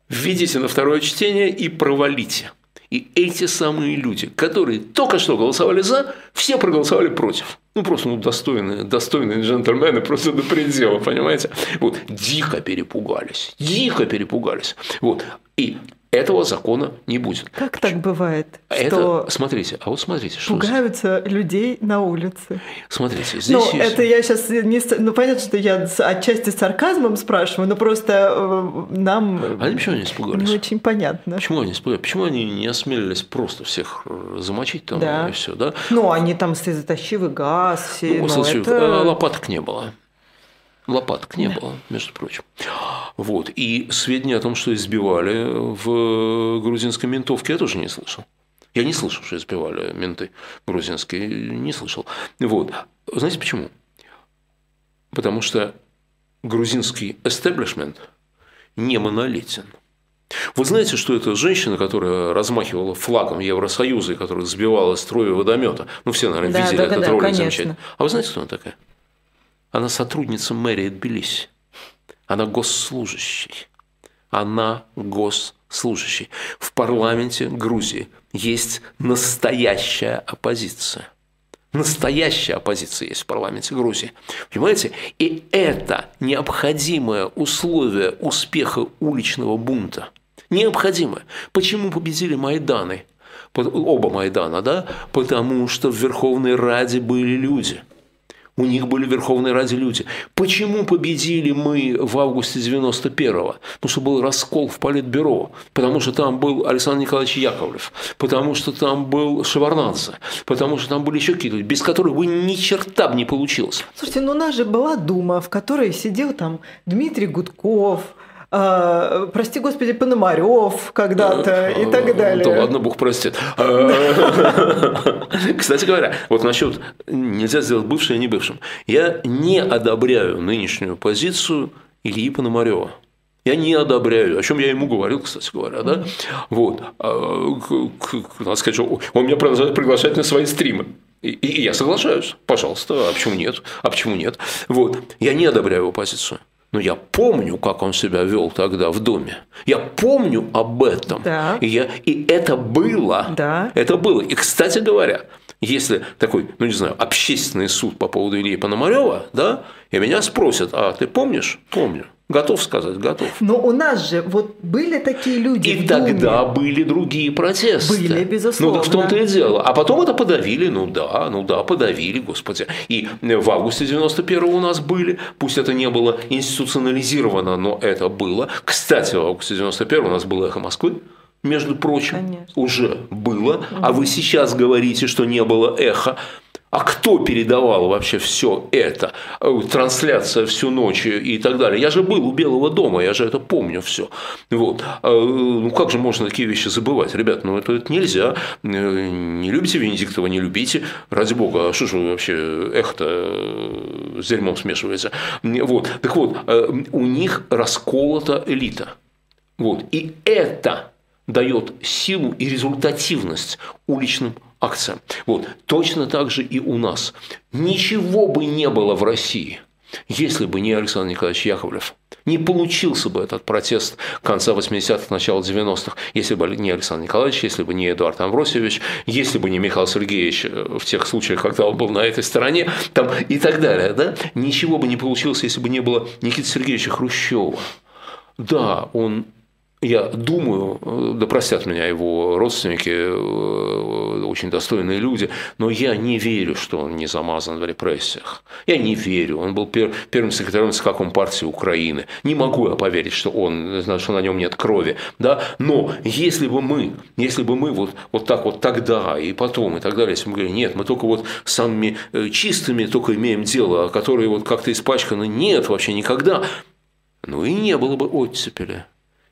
введите на второе чтение и провалите. И эти самые люди, которые только что голосовали за, все проголосовали против. Ну, просто ну, достойные, достойные джентльмены просто до предела, понимаете? Вот, дико перепугались, дико перепугались. Вот. И этого закона не будет. Как так бывает? Это, смотрите, а вот смотрите, что пугаются людей на улице. Смотрите, здесь ну, есть... это я сейчас не, ну понятно, что я отчасти сарказмом спрашиваю, но просто э, нам. Они почему не испугались? Не очень понятно. Почему они испугались? Почему они не осмелились просто всех э, замочить там да. и все, да? Ну, они там слезоточивый газ, все. Ну, ну это... Э, лопаток не было. Лопаток не да. было, между прочим. Вот. И сведения о том, что избивали в грузинской ментовке, я тоже не слышал. Я не слышал, что избивали менты грузинские, не слышал. Вот. Знаете почему? Потому что грузинский эстеблишмент не монолитен. Вы знаете, что это женщина, которая размахивала флагом Евросоюза и которая сбивала строя водомета? Ну, все, наверное, да, видели да, этот да, ролик конечно. замечательный. А вы знаете, кто она такая? Она сотрудница мэрии Тбилиси. Она госслужащий. Она госслужащий. В парламенте Грузии есть настоящая оппозиция. Настоящая оппозиция есть в парламенте Грузии. Понимаете? И это необходимое условие успеха уличного бунта. Необходимое. Почему победили Майданы? Оба Майдана, да? Потому что в Верховной Раде были люди – у них были Верховные Ради люди. Почему победили мы в августе 91-го? Потому что был раскол в Политбюро. Потому что там был Александр Николаевич Яковлев. Потому что там был Шеварнадзе. Потому что там были еще какие-то, без которых бы ни черта бы не получилось. Слушайте, ну у нас же была Дума, в которой сидел там Дмитрий Гудков, а, прости господи, Пономарев когда-то и так далее. Да ладно, Бог простит. [laughs] [laughs] Кстати говоря, вот насчет нельзя сделать бывшим и не бывшим. Я не одобряю нынешнюю позицию Ильи Пономарева. Я не одобряю, о чем я ему говорил, кстати говоря, да. Вот. А, надо сказать, что он меня продолжает приглашать на свои стримы. И, и я соглашаюсь, пожалуйста, а почему нет? А почему нет? Вот. Я не одобряю его позицию. Но я помню, как он себя вел тогда в доме. Я помню об этом. Да. И, я, и это было. Да. Это было. И, кстати говоря, если такой, ну не знаю, общественный суд по поводу Ильи Пономарева, да, и меня спросят, а ты помнишь? Помню. Готов сказать, готов. Но у нас же вот были такие люди. И тогда были другие протесты. Были, безусловно. Ну так в том-то и дело. А потом это подавили, ну да, ну да, подавили, господи. И в августе 91-го у нас были, пусть это не было институционализировано, но это было. Кстати, в августе 91-го у нас было «Эхо Москвы», между прочим, Конечно. уже было. А вы сейчас говорите, что не было эхо. А кто передавал вообще все это? Э, трансляция всю ночь и так далее. Я же был у Белого дома, я же это помню все. Вот. А, ну как же можно такие вещи забывать? Ребят, ну это, это нельзя. Э, не любите Венедиктова, не любите. Ради бога, а что же вы вообще эхо-то э, с дерьмом смешиваете? Вот. Так вот, у них расколота элита. Вот. И это дает силу и результативность уличным акциям. Вот. Точно так же и у нас. Ничего бы не было в России, если бы не Александр Николаевич Яковлев. Не получился бы этот протест конца 80-х, начала 90-х, если бы не Александр Николаевич, если бы не Эдуард Амвросевич, если бы не Михаил Сергеевич э, в тех случаях, когда он был на этой стороне, там, и так далее. Да? Ничего бы не получилось, если бы не было Никиты Сергеевича Хрущева. Да, он я думаю, э, да простят меня его родственники, э, очень достойные люди, но я не верю, что он не замазан в репрессиях. Я не верю. Он был пер, первым секретарем ЦК партии Украины. Не могу я поверить, что, он, что на нем нет крови. Да? Но если бы мы, если бы мы вот, вот так вот тогда и потом и так далее, если мы говорим, нет, мы только вот самыми э, чистыми только имеем дело, которые вот как-то испачканы, нет, вообще никогда, ну и не было бы оттепели.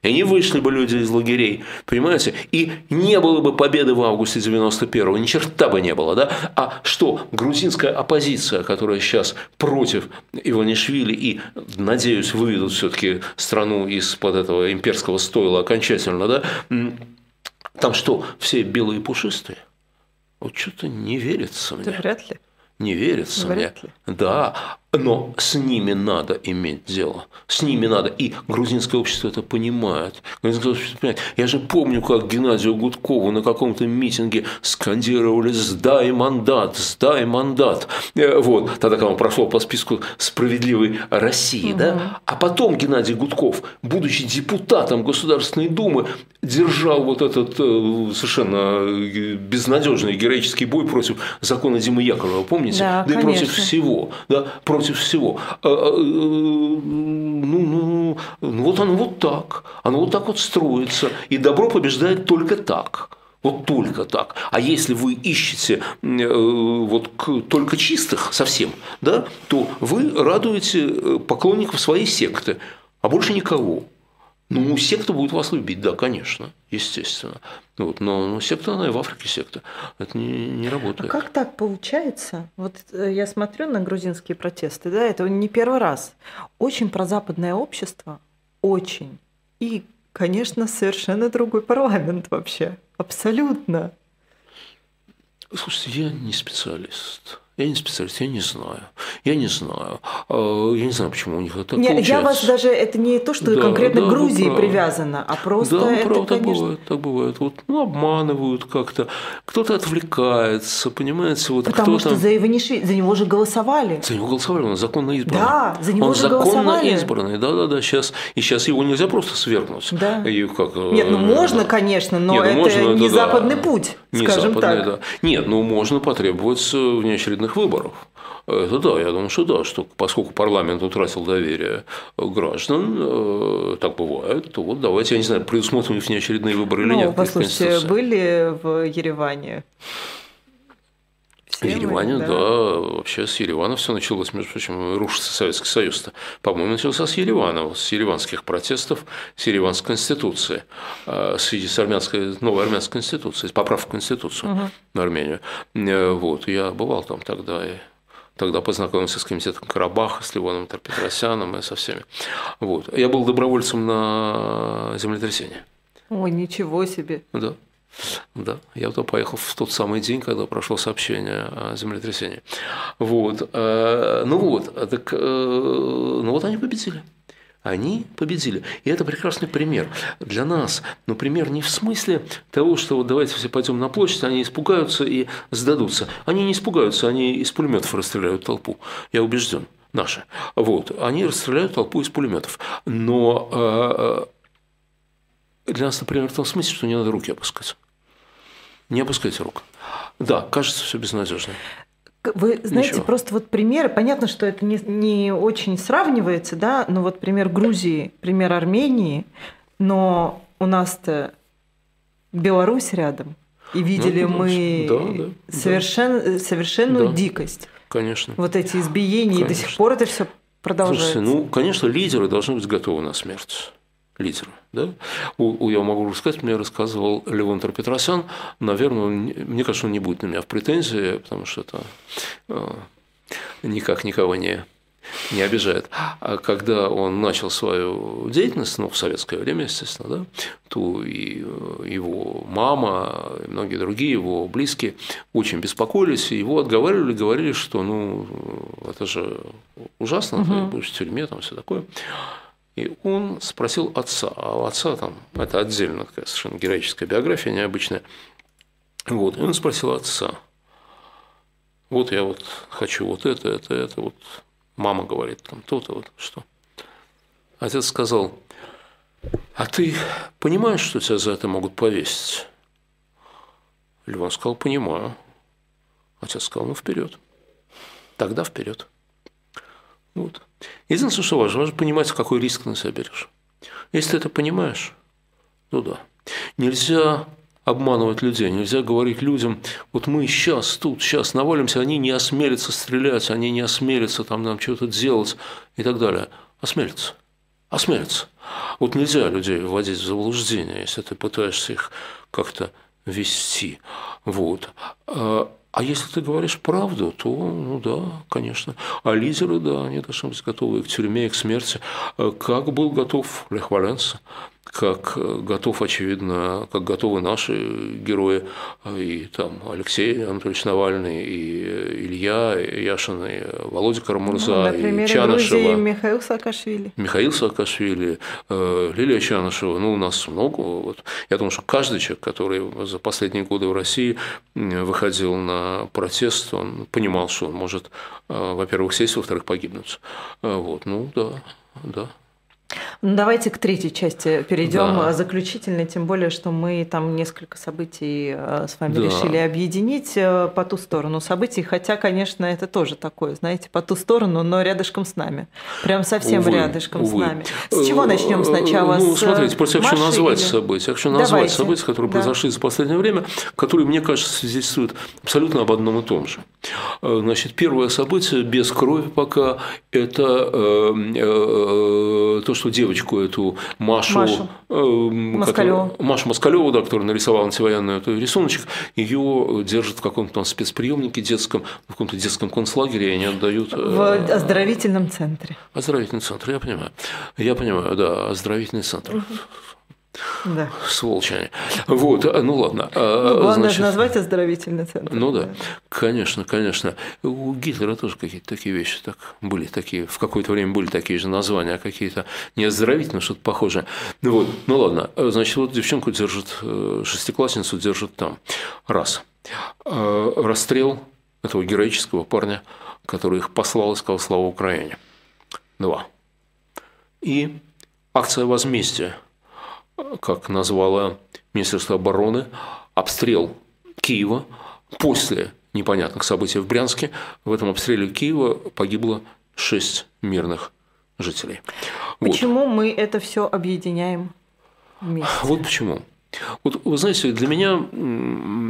И они вышли бы люди из лагерей, понимаете? И не было бы победы в августе 91-го, ни черта бы не было, да? А что, грузинская оппозиция, которая сейчас против Иванишвили и, надеюсь, выведут все-таки страну из-под этого имперского стойла окончательно, да? Там что, все белые пушистые? Вот что-то не верится мне. Да вряд ли. Не верится Вряд мне. Ли. Да, но с ними надо иметь дело. С ними надо. И грузинское общество это понимает. Грузинское общество понимает. Я же помню, как Геннадию Гудкову на каком-то митинге скандировали «Сдай мандат! Сдай мандат!» э, Вот. Тогда, когда он прошел по списку «Справедливой России». Угу. Да? А потом Геннадий Гудков, будучи депутатом Государственной Думы, держал вот этот э, совершенно э, безнадежный героический бой против закона Димы Яковлева. Помните? Да, да и против всего. Да? Против против всего. А, а, ну, ну, ну, вот оно вот так. Оно вот так вот строится. И добро побеждает только так. Вот только так. А если вы ищете э, вот только чистых совсем, да, то вы радуете э, поклонников своей секты, а больше никого. Ну, секта будет вас любить, да, конечно, естественно. Вот, но, но секта, она и в Африке секта. Это не, не работает. А как так получается? Вот э, я смотрю на грузинские протесты, да, это не первый раз. Очень прозападное общество, очень. И конечно, совершенно другой парламент вообще. Абсолютно. Слушайте, я не специалист. Я не специалист, я не знаю. Я не знаю. А, я не знаю, почему у них это не, получается. Я вас даже, это не то, что да, конкретно да, к Грузии привязано, а просто да, это, правда, конечно... так бывает, так бывает. Вот, ну, обманывают как-то, кто-то отвлекается, понимаете, вот Потому кто что за Иванишвили, за него же голосовали. За него голосовали, он законно избранный. Да, за него он же законно голосовали. избранный, да-да-да, сейчас, и сейчас его нельзя просто свергнуть. Да. И как, Нет, ну можно, конечно, но Нет, ну, это можно, не это, западный да. путь, не скажем западный, так. Да. Нет, ну можно потребовать внеочередных выборов. Это да, я думаю, что да, что поскольку парламент утратил доверие граждан, э, так бывает, то вот давайте, я не знаю, предусмотрим их внеочередные выборы или ну, нет. Послушайте, были в Ереване Ереване, да. да, вообще с Еревана все началось, между прочим, рушится Советский Союз-то. По-моему, начался с Еревана, с ереванских протестов, с ереванской конституции, а, с, с армянской, новой армянской конституции, с поправкой в конституцию угу. на Армению. Э, вот, я бывал там тогда и Тогда познакомился с комитетом Карабаха, с Ливоном Тарпетросяном и со всеми. Вот. Я был добровольцем на землетрясение. Ой, ничего себе. Да. Да, я туда поехал в тот самый день, когда прошло сообщение о землетрясении. Вот. Э, ну вот, так, э, ну вот они победили. Они победили. И это прекрасный пример для нас. Но пример не в смысле того, что вот давайте все пойдем на площадь, они испугаются и сдадутся. Они не испугаются, они из пулеметов расстреляют толпу. Я убежден. Наши. Вот. Они расстреляют толпу из пулеметов. Но э, для нас, например, в том смысле, что не надо руки опускать. Не опускайте рук. Да, кажется, все безнадежно. Вы знаете, Ничего. просто вот примеры, понятно, что это не, не очень сравнивается, да, но вот пример Грузии, пример Армении, но у нас-то Беларусь рядом, и видели ну, мы да, да, совершен, да. совершенную да. дикость. Конечно. Вот эти избиения, конечно. и до сих пор это все продолжается. Слушайте, ну, конечно, лидеры должны быть готовы на смерть лидера. Да? У, у, я могу рассказать, мне рассказывал Левон Петросян, наверное, он, мне кажется, он не будет на меня в претензии, потому что это э, никак никого не, не обижает. А когда он начал свою деятельность, ну, в советское время, естественно, да, то и э, его мама, и многие другие его близкие очень беспокоились, и его отговаривали, говорили, что, ну, это же ужасно, угу. ты будешь в тюрьме, там все такое. И он спросил отца, а у отца там, это отдельно такая совершенно героическая биография, необычная. Вот, и он спросил отца, вот я вот хочу вот это, это, это, вот мама говорит там то-то, вот что. Отец сказал, а ты понимаешь, что тебя за это могут повесить? Львон сказал, понимаю. Отец сказал, ну вперед. Тогда вперед. Вот. Единственное, что важно, важно понимать, какой риск на себя берешь. Если ты это понимаешь, то да. Нельзя обманывать людей, нельзя говорить людям, вот мы сейчас тут, сейчас навалимся, они не осмелятся стрелять, они не осмелятся там нам что-то делать и так далее. Осмелятся. Осмелятся. Вот нельзя людей вводить в заблуждение, если ты пытаешься их как-то вести. Вот. А если ты говоришь правду, то, ну да, конечно. А лидеры, да, они должны быть готовы к тюрьме, к смерти. Э, как был готов Лех Валенса, как э, готов, очевидно, как готовы наши герои, э, и там Алексей Анатольевич Навальный, и Илья Яшин, и Володя Карамурза, ну, и Чанышева. Михаил Саакашвили. Михаил Саакашвили, Лилия Чанышева. Ну, у нас много. Вот. Я думаю, что каждый человек, который за последние годы в России выходил на протест, он понимал, что он может, во-первых, сесть, во-вторых, погибнуть. Вот, ну да, да. Ну, давайте к третьей части перейдем, да. заключительной, тем более, что мы там несколько событий э, с вами да. решили объединить э, по ту сторону событий, хотя, конечно, это тоже такое, знаете, по ту сторону, но рядышком с нами, прям совсем увы, рядышком увы. с нами. С чего начнем сначала? Ну, смотрите, просто я хочу назвать или... события, я хочу назвать давайте. события, которые да. произошли за последнее время, которые, мне кажется, свидетельствуют абсолютно об одном и том же. Э, значит, первое событие без крови пока это э, то, что девочку эту Машу, Машу. Э, Москалеву. Которую, Машу Москалеву, да, которая нарисовала антивоенный этот рисуночек, ее держат в каком-то там спецприемнике детском, в каком-то детском концлагере, и они отдают. Э, в оздоровительном центре. Оздоровительный центр, я понимаю. Я понимаю, да, оздоровительный центр. Да. Сволочи они. Вот, ну ладно. А, ну, главное Значит, назвать оздоровительный центр. Ну да, конечно, конечно. У Гитлера тоже какие-то такие вещи так были, такие, в какое-то время были такие же названия, а какие-то не оздоровительные, что-то похожее. Ну вот, ну ладно. Значит, вот девчонку держат, э, шестиклассницу держат там. Раз. А, расстрел этого героического парня, который их послал и сказал «Слава Украине». Два. И акция возмездия – как назвала Министерство обороны, обстрел Киева после непонятных событий в Брянске. В этом обстреле Киева погибло шесть мирных жителей. Почему вот. мы это все объединяем вместе? Вот почему. Вот вы знаете, для меня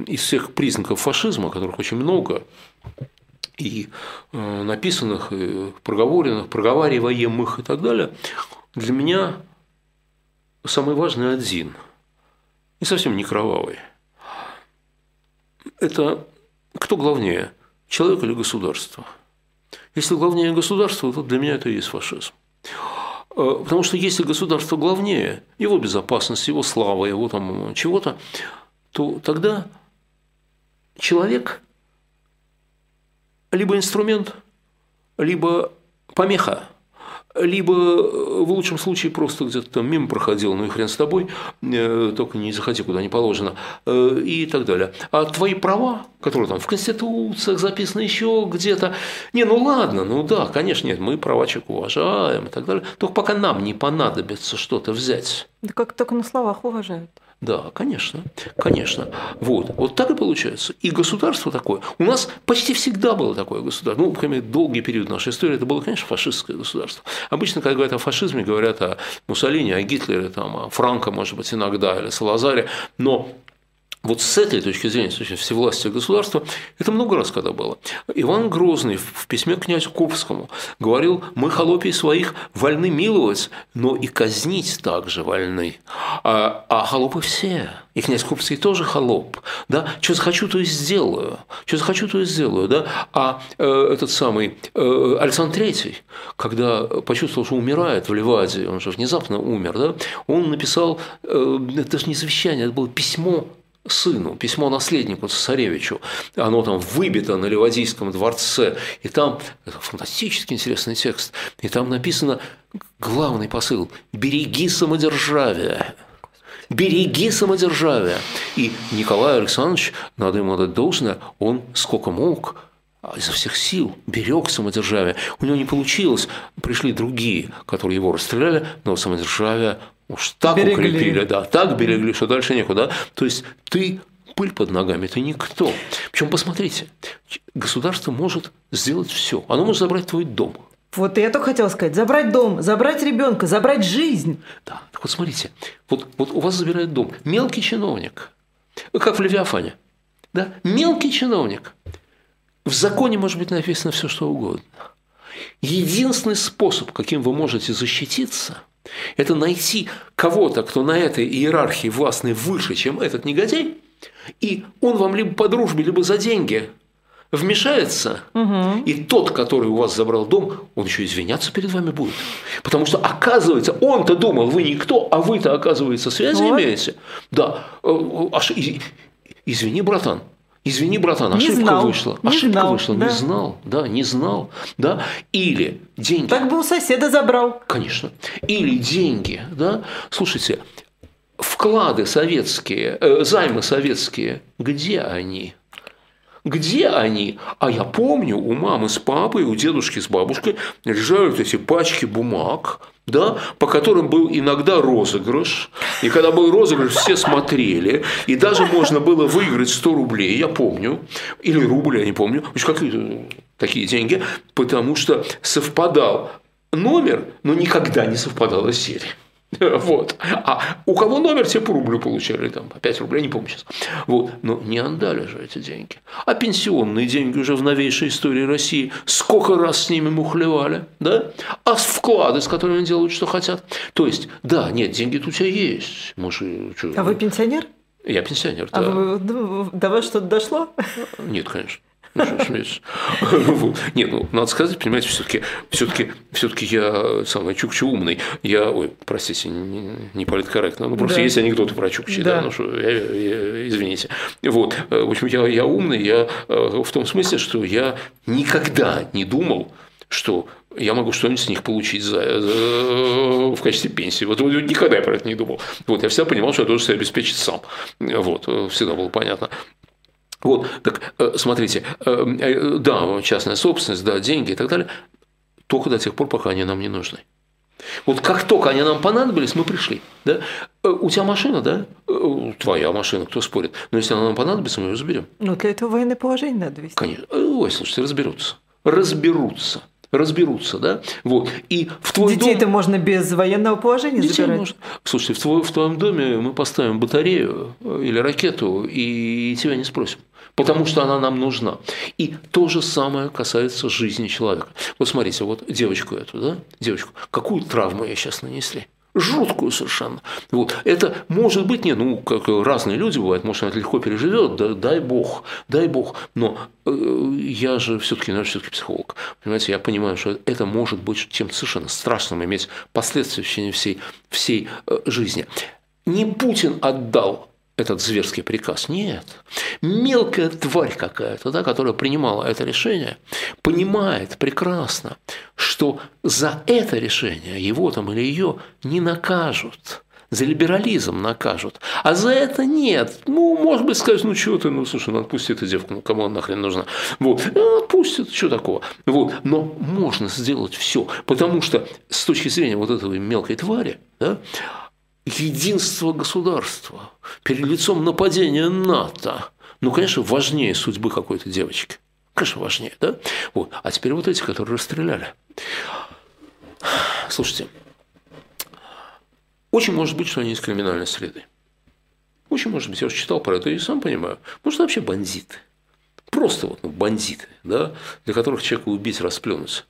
из всех признаков фашизма, которых очень много, и э, написанных, и проговоренных, проговариваемых и так далее, для меня самый важный один, и совсем не кровавый. Это кто главнее, человек или государство? Если главнее государство, то для меня это и есть фашизм. Э, потому что если государство главнее, его безопасность, его слава, его там чего-то, то тогда человек либо инструмент, либо помеха либо э, в лучшем случае просто где-то там мимо проходил, ну и хрен с тобой, э, только не заходи куда не положено, э, и так далее. А твои права, которые там в Конституциях записаны еще где-то, не, ну ладно, ну да, конечно, нет, мы права человека уважаем и так далее, только пока нам не понадобится что-то взять. Да как только на словах уважают. Да, конечно, конечно. Вот, вот так и получается. И государство такое. У нас почти всегда было такое государство. Ну, например, долгий период нашей истории это было, конечно, фашистское государство. Обычно, когда говорят о фашизме, говорят о Муссолини, о Гитлере, там, о Франко, может быть, иногда, или Салазаре. Но вот с этой точки зрения, с точки всевластия государства, это много раз когда было. Иван Грозный в письме к князю Курбскому говорил, мы холопий своих вольны миловать, но и казнить также вольны. А, а холопы все. И князь Курбский тоже холоп. Да? Что захочу, то и сделаю. Что захочу, то и сделаю. Да? А э, этот самый э, Александр Третий, когда почувствовал, что умирает в Ливаде, он же внезапно умер, да? он написал, э, это же не завещание, это было письмо сыну, письмо наследнику цесаревичу, оно там выбито на Ливадийском дворце, и там, фантастически интересный текст, и там написано главный посыл – «береги самодержавие». Береги самодержавие. И Николай Александрович, надо ему отдать должное, он сколько мог изо всех сил берег самодержавие. У него не получилось, пришли другие, которые его расстреляли, но самодержавие Уж так берегли. укрепили, да, так берегли, что дальше некуда. То есть ты пыль под ногами, ты никто. Причем посмотрите, государство может сделать все. Оно может забрать твой дом. Вот я только хотела сказать, забрать дом, забрать ребенка, забрать жизнь. Да, так вот смотрите, вот, вот у вас забирает дом мелкий чиновник, как в Левиафане, да, мелкий чиновник. В законе может быть написано все, что угодно. Единственный способ, каким вы можете защититься – это найти кого-то, кто на этой иерархии властной выше, чем этот негодяй, и он вам либо по дружбе, либо за деньги вмешается, угу. и тот, который у вас забрал дом, он еще извиняться перед вами будет. Потому что, оказывается, он-то думал, вы никто, а вы-то, оказывается, связи вот. имеете. Да, э, э, аж, извини, братан, Извини, братан, ошибка знал, вышла. Не ошибка знал, вышла, да. не знал, да, не знал, да. Или деньги. Так бы у соседа забрал. Конечно. Или деньги, да. Слушайте, вклады советские, э, займы советские, где они? Где они? А я помню, у мамы с папой, у дедушки с бабушкой лежали эти пачки бумаг, да, по которым был иногда розыгрыш. И когда был розыгрыш, все смотрели. И даже можно было выиграть 100 рублей, я помню. Или рубль, я не помню. Какие такие деньги. Потому что совпадал номер, но никогда не совпадала серия. [laughs] Вот. А у кого номер, те по рублю получали, там, по 5 рублей, не помню сейчас. Вот. Но не отдали же эти деньги. А пенсионные деньги уже в новейшей истории России, сколько раз с ними мухлевали, да? А вклады, с которыми делают, что хотят. То есть, да, нет, деньги-то у тебя есть. Может, что... А вы пенсионер? Я пенсионер, а да. А вы, до вас что-то дошло? Нет, конечно. [laughs] Нет, ну, надо сказать, понимаете, все-таки все-таки все-таки я самый Чукчи умный. Я, ой, простите, не, не политкорректно. Ну, просто да. есть анекдоты про Чукчи, да, да ну что, я, я, извините. Вот, в общем, я, я умный, я в том смысле, что я никогда не думал, что я могу что-нибудь с них получить за, за, в качестве пенсии. Вот никогда я про это не думал. Вот, я всегда понимал, что я должен себя обеспечить сам. Вот, всегда было понятно. Вот, так э, смотрите, э, э, да, частная собственность, да, деньги и так далее, только до тех пор, пока они нам не нужны. Вот как только они нам понадобились, мы пришли. Да? У тебя машина, да? Твоя машина, кто спорит. Но если она нам понадобится, мы ее заберем. Ну, для этого военное положение надо вести. Конечно. Ой, слушайте, разберутся. Разберутся разберутся, да, вот, и в твой Детей-то дом... можно без военного положения Детей забирать? Можно. Слушайте, в, твой, в твоем доме мы поставим батарею или ракету, и тебя не спросим потому что она нам нужна. И то же самое касается жизни человека. Вот смотрите, вот девочку эту, да, девочку, какую травму ей сейчас нанесли? жуткую совершенно. Вот. Это может быть, не, ну, как разные люди бывают, может, она легко переживет, да, дай бог, дай бог. Но э, я же все-таки, наверное, все-таки психолог. Понимаете, я понимаю, что это может быть чем-то совершенно страшным, иметь последствия в течение всей, всей э, жизни. Не Путин отдал этот зверский приказ. Нет. Мелкая тварь какая-то, да, которая принимала это решение, понимает прекрасно, что за это решение его там или ее не накажут. За либерализм накажут. А за это нет. Ну, может быть, сказать, ну, что ты, ну, слушай, ну, отпусти эту девку, ну, кому она нахрен нужна. Вот. Ну, отпустит, что такого. Вот. Но можно сделать все, потому что с точки зрения вот этого мелкой твари, да, единство государства перед лицом нападения НАТО, ну, конечно, важнее судьбы какой-то девочки. Конечно, важнее, да? Вот. А теперь вот эти, которые расстреляли. Слушайте, очень может быть, что они из криминальной среды. Очень может быть, я уже читал про это и сам понимаю. Может, вообще бандиты. Просто вот ну, бандиты, да, для которых человека убить, расплюнуться.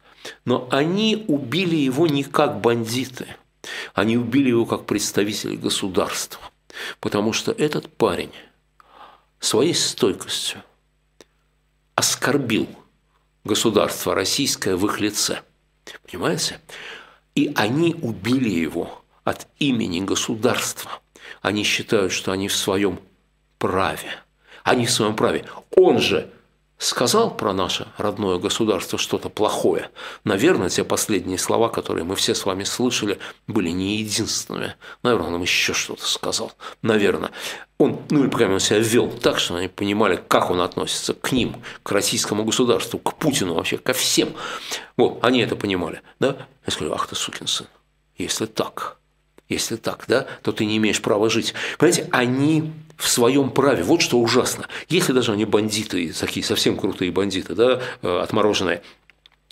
Но они убили его не как бандиты – они убили его как представитель государства, потому что этот парень своей стойкостью оскорбил государство российское в их лице. Понимаете? И они убили его от имени государства. Они считают, что они в своем праве. Они в своем праве. Он же сказал про наше родное государство что-то плохое. Наверное, те последние слова, которые мы все с вами слышали, были не единственными. Наверное, он еще что-то сказал. Наверное. Он, ну или, по он себя вел так, что они понимали, как он относится к ним, к российскому государству, к Путину вообще, ко всем. Вот, они это понимали. Да? Я сказал, ах ты сукин сын, если так, если так, да, то ты не имеешь права жить. Понимаете, они в своем праве. Вот что ужасно. Если даже они бандиты, такие совсем крутые бандиты, да, э, отмороженные,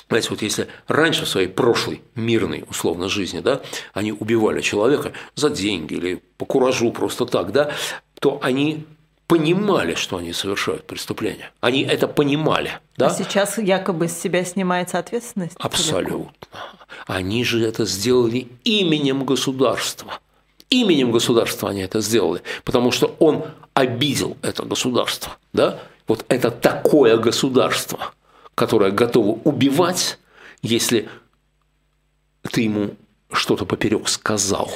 знаете, вот если раньше в своей прошлой мирной, условно, жизни, да, они убивали человека за деньги или по куражу просто так, да, то они понимали, что они совершают преступление. Они это понимали. Да? А сейчас якобы с себя снимается ответственность? Абсолютно. Они же это сделали именем государства. Именем государства они это сделали, потому что он обидел это государство. Да? Вот это такое государство, которое готово убивать, если ты ему что-то поперек сказал.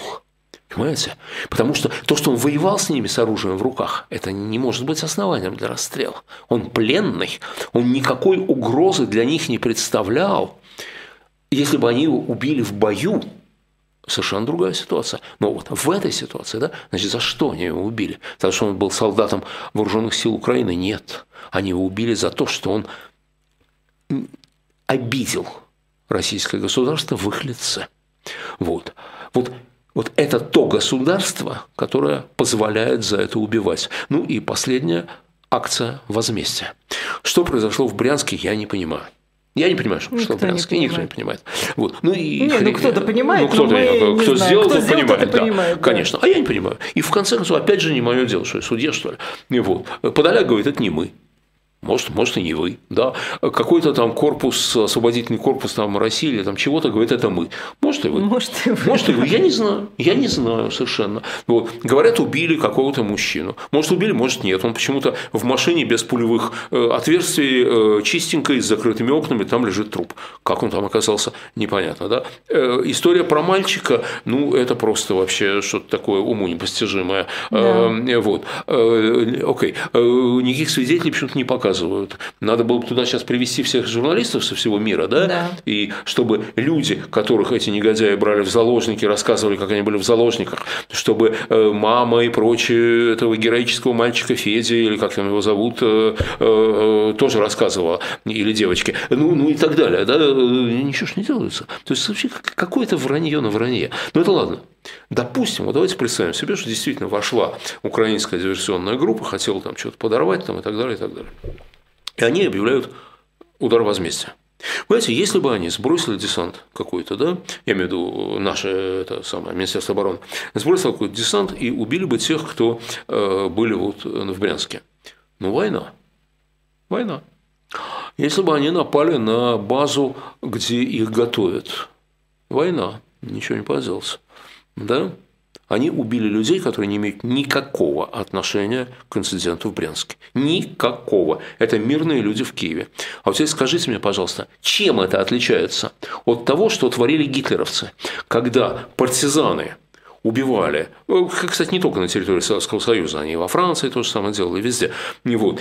Понимаете? Потому что то, что он воевал с ними с оружием в руках, это не может быть основанием для расстрела. Он пленный, он никакой угрозы для них не представлял. Если бы они его убили в бою, совершенно другая ситуация. Но вот в этой ситуации, да, значит, за что они его убили? За то, что он был солдатом вооруженных сил Украины? Нет. Они его убили за то, что он обидел российское государство в их лице. Вот. Вот вот это то государство, которое позволяет за это убивать. Ну и последняя акция возмездия. Что произошло в Брянске, я не понимаю. Я не понимаю, что, никто в Брянске, не никто не понимает. Вот. Ну, и не, хрен... ну кто-то понимает, ну, кто-то, мы кто не сделал, кто то понимает, да, понимает, да. конечно. А я не понимаю. И в конце концов, опять же, не мое дело, что я судья, что ли. И вот. Подоляк говорит, это не мы. Может, может и не вы, да, какой-то там корпус, освободительный корпус там России или там чего-то говорит, это мы. Может и вы. Может и вы. Может и вы. Я не знаю, я не знаю совершенно. Вот. Говорят, убили какого-то мужчину. Может, убили, может, нет. Он почему-то в машине без пулевых э, отверстий, э, чистенькой, с закрытыми окнами, там лежит труп. Как он там оказался, непонятно, да. Э, история про мальчика, ну, это просто вообще что-то такое уму непостижимое. Да. Вот. Окей. Никаких свидетелей почему-то не показывают. Надо было бы туда сейчас привести всех журналистов со всего мира, да? да. И чтобы люди, которых эти негодяи брали в заложники, рассказывали, как они были в заложниках, чтобы э, мама и прочие этого героического мальчика Феди, или как там его зовут, э, э, тоже рассказывала, или девочки, ну, ну и так далее, да? Ничего ж не делается. То есть вообще какое-то вранье на вранье. Ну это ладно. Допустим, вот давайте представим себе, что действительно вошла украинская диверсионная группа, хотела там что-то подорвать там, и так далее, и так далее. И они объявляют удар возмездия. Понимаете, если бы они сбросили десант какой-то, да, я имею в виду наше это самое Министерство обороны, сбросило какой-то десант и убили бы тех, кто э, были вот в Брянске. Ну, война. Война. Если бы они напали на базу, где их готовят. Война. Ничего не поделался да, они убили людей, которые не имеют никакого отношения к инциденту в Брянске. Никакого. Это мирные люди в Киеве. А вот теперь скажите мне, пожалуйста, чем это отличается от того, что творили гитлеровцы, когда партизаны убивали. Ну, кстати, не только на территории Советского Союза, они и во Франции то же самое делали, везде. Вот.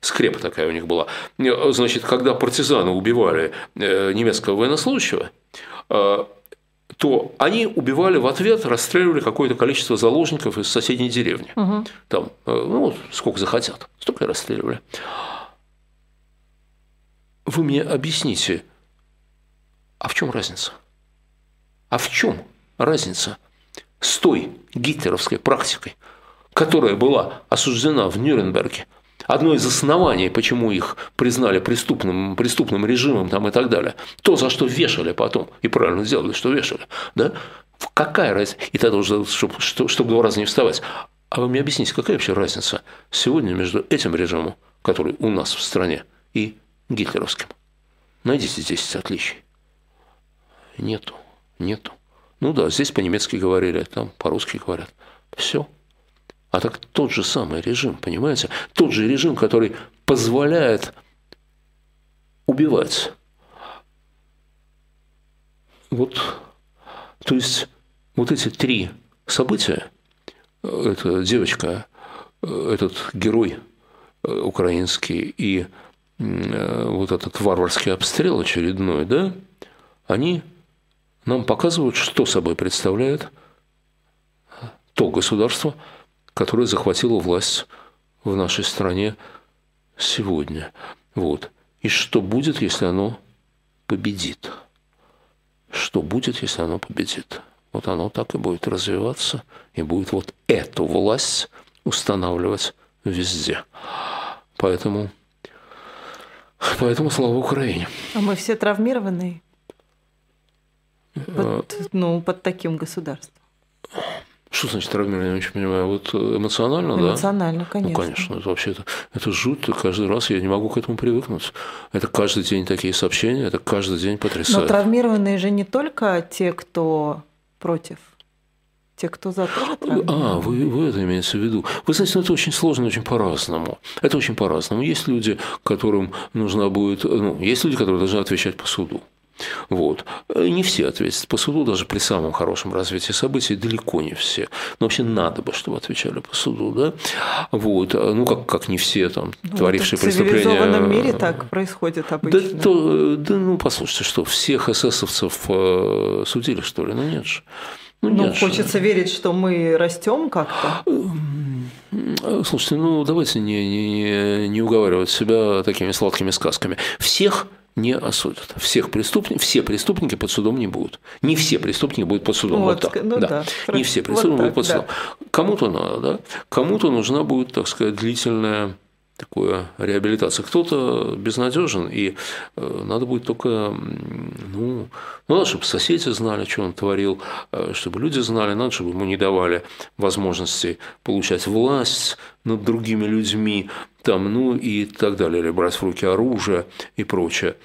Скрепа такая у них была. Значит, когда партизаны убивали э, немецкого военнослужащего, э, то они убивали в ответ, расстреливали какое-то количество заложников из соседней деревни. Угу. Там, э, ну, сколько захотят, столько и расстреливали. Вы мне объясните, а в чем разница? А в чем разница с той гитлеровской практикой, которая была осуждена в Нюрнберге одно из оснований, почему их признали преступным, преступным режимом там, и так далее, то, за что вешали потом, и правильно сделали, что вешали, да? какая разница? И тогда уже, чтобы, чтобы два раза не вставать. А вы мне объясните, какая вообще разница сегодня между этим режимом, который у нас в стране, и гитлеровским? Найдите здесь отличий. Нету, нету. Ну да, здесь по-немецки говорили, там по-русски говорят. Все а так тот же самый режим, понимаете? Тот же режим, который позволяет убивать. Вот, то есть вот эти три события, эта девочка, этот герой украинский и вот этот варварский обстрел очередной, да, они нам показывают, что собой представляет то государство, которая захватила власть в нашей стране сегодня. Вот. И что будет, если оно победит? Что будет, если оно победит? Вот оно так и будет развиваться, и будет вот эту власть устанавливать везде. Поэтому, поэтому слава Украине. А мы все травмированные? Под, ну, под таким государством. Что значит травмирование? Я не очень понимаю. Вот э, эмоционально, эмоционально да? Эмоционально, конечно. Ну, конечно. Это вообще это, это жуть. Каждый раз я не могу к этому привыкнуть. Это каждый день такие сообщения, это каждый день потрясает. Но травмированные же не только те, кто против. Те, кто за тоже А, вы, вы это имеете в виду. Вы знаете, ну, это очень сложно, очень по-разному. Это очень по-разному. Есть люди, которым нужна будет... Ну, есть люди, которые должны отвечать по суду. Вот. Не все ответят по суду, даже при самом хорошем развитии событий, далеко не все. Но вообще надо бы, чтобы отвечали по суду, да? Вот. Ну, как, как не все там, ну, творившие преступления. В цивилизованном мире так происходит обычно. Да, то, да ну, послушайте, что, всех эсэсовцев э, судили, что ли? Ну, нет же. Ну, ну нет хочется же. верить, что мы растем как-то. Слушайте, ну давайте не, не, не уговаривать себя такими сладкими сказками. Всех не осудят. Всех преступников, все преступники под судом не будут. Не все преступники будут под судом. Вот, вот так. Ну, да. Да. Не все преступники вот будут под судом. Да. Кому-то надо, да? Кому-то нужна будет, так сказать, длительная такое реабилитация. Кто-то безнадежен, и э, надо будет только, ну, ну, надо, чтобы соседи знали, что он творил, э, чтобы люди знали, надо, чтобы ему не давали возможности получать власть над другими людьми, там, ну и так далее, или брать в руки оружие и прочее.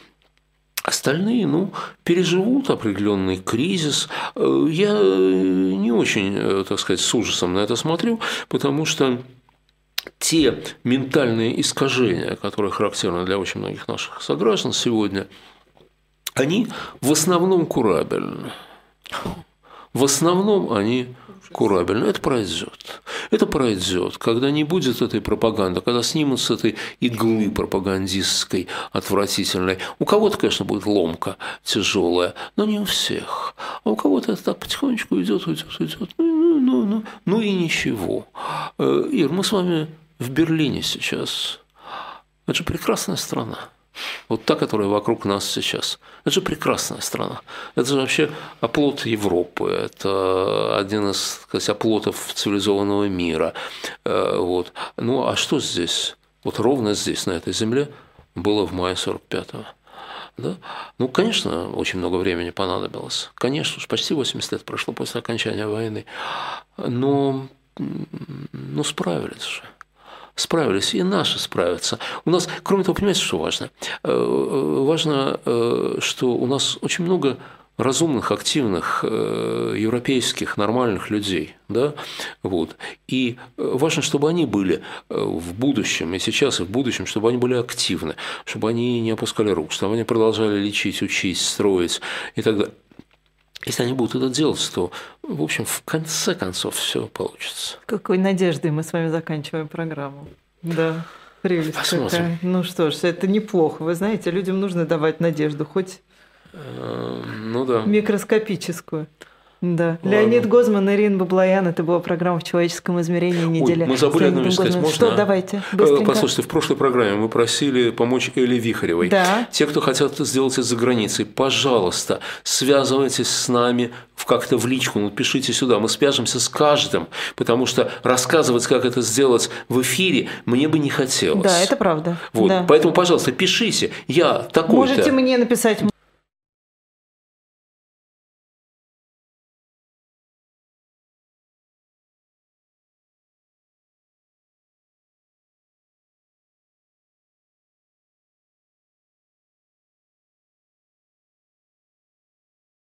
Остальные, ну, переживут определенный кризис. Э, я не очень, так сказать, с ужасом на это смотрю, потому что те ментальные искажения, которые характерны для очень многих наших сограждан сегодня, они в основном курабельны. В основном они курабельно. Это пройдет. Это пройдет, когда не будет этой пропаганды, когда снимут с этой иглы пропагандистской отвратительной. У кого-то, конечно, будет ломка тяжелая, но не у всех. А у кого-то это так потихонечку идет, идет, идет. Ну, ну, ну, ну, ну и ничего. Э, Ир, мы с вами в Берлине сейчас. Это же прекрасная страна. Вот та, которая вокруг нас сейчас. Это же прекрасная страна. Это же вообще оплот Европы. Это один из сказать, оплотов цивилизованного мира. Э, вот. Ну а что здесь? Вот ровно здесь, на этой земле, было в мае 45-го. Да? Ну, конечно, очень много времени понадобилось. Конечно, уж почти 80 лет прошло после окончания войны. Но ну, справились же справились, и наши справятся. У нас, кроме того, понимаете, что важно? Э, э, важно, э, что у нас очень много разумных, активных, европейских, нормальных людей. Да? Вот. И важно, чтобы они были в будущем, и сейчас, и в будущем, чтобы они были активны, чтобы они не опускали рук, чтобы они продолжали лечить, учить, строить и так далее. Если они будут это делать, то, в общем, в конце концов все получится. Какой надеждой мы с вами заканчиваем программу. Да, прелесть Посмотрим. какая. Ну что ж, это неплохо. Вы знаете, людям нужно давать надежду, хоть эм, ну, да. микроскопическую. Да. Ладно. Леонид Гозман, Ирина Баблоян. Это была программа «В человеческом измерении недели. Ой, мы забыли одну вещь сказать. Можно? Что, давайте, э, быстренько. Послушайте, в прошлой программе мы просили помочь Эле Вихаревой. Да. Те, кто хотят сделать это за границей, пожалуйста, связывайтесь с нами как-то в личку, ну, пишите сюда, мы свяжемся с каждым, потому что рассказывать, как это сделать в эфире, мне бы не хотелось. Да, это правда. Вот, да. поэтому, пожалуйста, пишите, я такой-то. Можете мне написать